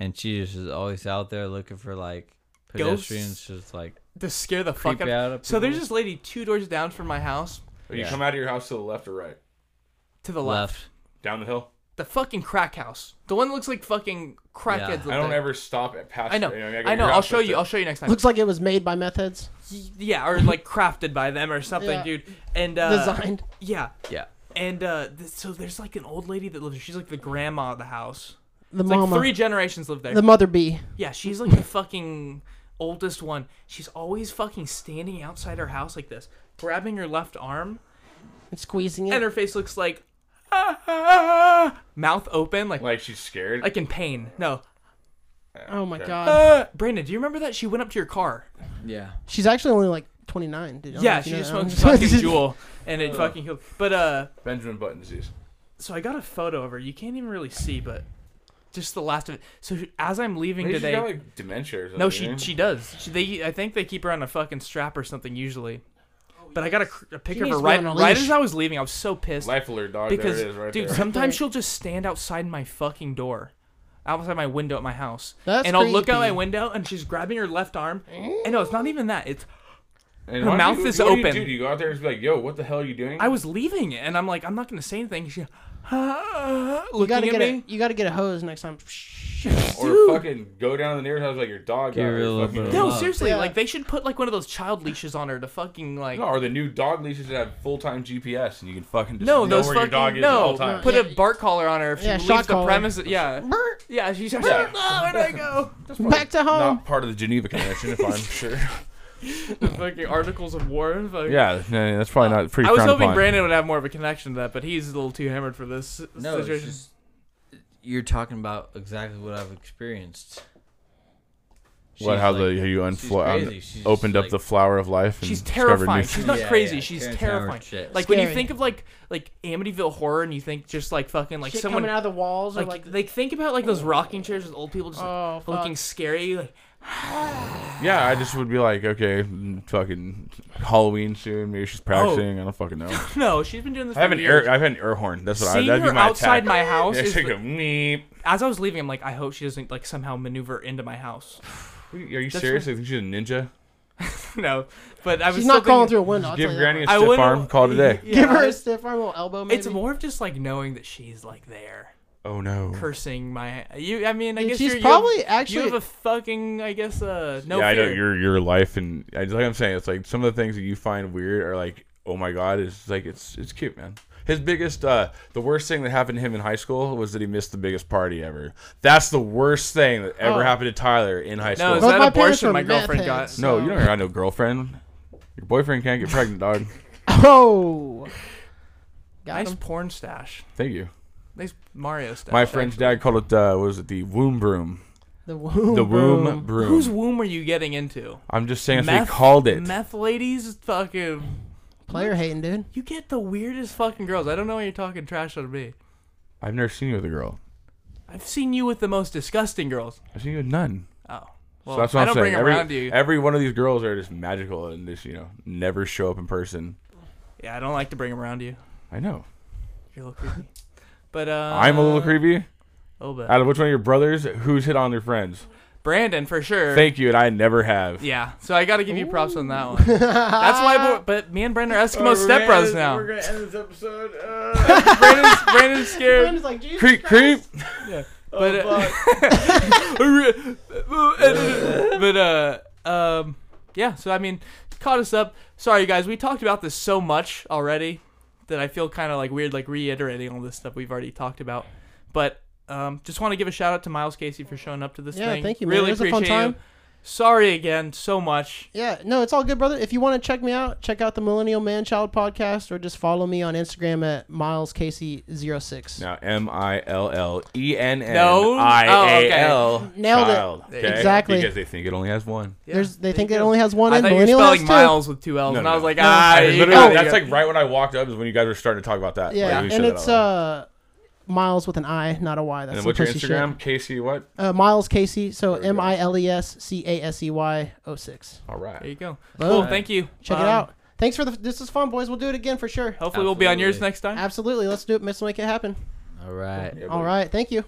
And she just is always out there looking for like Ghosts? pedestrians, just like To scare the fuck creep out. out of So there's people. this lady two doors down from my house You Yeah. come out of your house to the left or right? to the left. left. Down the hill? The fucking crack house. The one that looks like fucking crackheads. Yeah. I don't there. ever stop at past. I know. You know, I know. I'll show you. I'll show you next time. Looks like it was made by meth heads. yeah, or like crafted by them or something, Yeah. dude. And uh, Designed. Yeah, Yeah. and uh, th- so there's like an old lady that lives. She's like the grandma of the house. The It's mama. like three generations live there. the mother bee. yeah, she's like the fucking oldest one. She's always fucking standing outside her house like this, grabbing her left arm, And squeezing it. and her face looks like "Ah, ah, ah," mouth open, like Like she's scared. like in pain. No, Oh my Okay. god. uh, Brandon, do you remember that she went up to your car? Yeah. She's actually only like 29. Dude. I don't know Yeah, if she just that. smoked fucking Juul, and it fucking killed. But uh. Benjamin Button disease. so I got a photo of her. You can't even really see, but just the last of it. So as I'm leaving Maybe she's today, got like dementia or something. no, she she does. She, they I think they keep her on a fucking strap or something usually. But I got a, a picture of her right on right as I was leaving. I was so pissed Life alert, dog. because there it is, right dude, there. sometimes she'll just stand outside my fucking door. outside my window at my house, That's and I'll look out my window and she's grabbing her left arm. And no, it's not even that. It's And Her why don't mouth you- is what do you open. do? Do you go out there and be like, "Yo, what the hell are you doing?" I was leaving, and I'm like, I'm not gonna say anything. She, You looking gotta at get me. a you gotta get a hose next time. or fucking go down to the neighbor's house like your dog. Give got her a fucking- No, love. seriously, Yeah. like they should put like one of those child leashes on her to fucking like. No, or the new dog leashes that have full time GPS and you can fucking just No, know those where fucking your dog is no. at all times. Put Yeah. a bark collar on her if she Yeah, leaves the collar. premises. Yeah, Brr. yeah. She's just Yeah. oh, where did I go? Back to home. Not part of the Geneva Convention, if I'm sure. the fucking articles of war. Fucking. Yeah, no, that's probably not pretty. I was frowned hoping upon. Brandon would have more of a connection to that, but he's a little too hammered for this No, it's situation. just you're talking about exactly what I've experienced. What? How like- the how you she's unflo- crazy. She's opened up like- the flower of life and She's discovered new- terrifying. She's not Yeah, crazy. yeah, She's terrifying. Howard shit. Like when you think of like like Amityville horror, and you think just like fucking like Shit someone coming out of the walls or like, like, like think about like those oh. rocking chairs with old people just oh, like, oh looking scary. Like, Yeah, I just would be like, okay, mm, fucking Halloween soon. Maybe she's practicing. I don't fucking know. no, she's been doing this. I have for an years. air. I've had an air horn. That's what I. Seeing That'd be her my outside attack. my house Yeah, is she the- go meep. As I was leaving, I'm like, I hope she doesn't like somehow maneuver into my house. Are you That's serious? what- I think she's a ninja. no, but I was She's still not crawling thinking- through a window. Give Granny a stiff wouldn't- arm. Call it a day. Yeah, Give her a stiff arm, a little elbow. Maybe. It's more of just like knowing that she's like there, Oh no. cursing my. You, I mean, I Dude, guess she's you're, probably you have, actually- You have a fucking, I guess, uh, no yeah, I know your your life and I, like I'm saying, it's like some of the things that you find weird are like, oh my god, it's like it's it's cute, man. His biggest, uh, the worst thing that happened to him in high school was that he missed the biggest party ever. That's the worst thing that ever Oh. happened to Tyler in high no, school. it's Both that my parents abortion my meth girlfriend heads. got. no, you don't got no girlfriend. Your boyfriend can't get pregnant, dog. Oh. Got Nice him. porn stash. Thank you. Nice Mario stash. My friend's actually. dad called it, uh, what was it, the womb broom? The womb. The womb broom. broom. Whose womb are you getting into? I'm just saying that's what he called it. Meth ladies, fucking. Player hating, dude. You get the weirdest fucking girls. I don't know why you're talking trash on me. I've never seen you with a girl. I've seen you with the most disgusting girls. I've seen you with none. Oh, well, so that's what I am don't saying. bring 'em every, around you. every one of these girls are just magical and just, you know, never show up in person. yeah, I don't like to bring them around you. I know. You're a little creepy. But uh, I'm a little creepy. A little bit. Out of which one of your brothers, who's hit on their friends? Brandon for sure. Thank you, and I never have. Yeah, so I got to give you props on that one. That's why. But, but me and Brandon are Eskimo stepbrothers now. We're gonna end this episode. Brandon's, Brandon's scared. Brandon's like, Jesus creep, Christ. creep. But uh, but uh um yeah, so I mean, caught us up. Sorry guys, we talked about this so much already that I feel kind of like weird like reiterating all this stuff we've already talked about. But um just want to give a shout out to Miles Casey for showing up to this Yeah, thing. thank you, man. Really It was a fun appreciate time. you. Sorry again so much. Yeah, no, it's all good, brother. If you want to check me out, check out the Millennial Man Child podcast or just follow me on Instagram at Miles Casey06. Now M I L L E N N No? I Oh, A okay. L Nailed it. Okay? Exactly. Because they think it only has one. There's, they think it only has one I and thought you were Millennial has spelling two. Miles with two L's, No, and no, I was no. like, ah, I you literally, gotta that's like right when I walked up is when you guys were starting to talk about that. Yeah, Like, we and said that it's out uh Miles with an I, not a Y. That's And then some what's your pussy Instagram? Casey what? Uh, Miles Casey. So There we M go. I L E S C A S E Y 06. All right. There you go. Boom. Cool. Thank you. Check it Um, out. Thanks for the. This is fun, boys. We'll do it again for sure. Hopefully, we'll be on yours next time. Absolutely. Let's do it. Let's make it happen. All right. Yeah, All buddy. right. Thank you.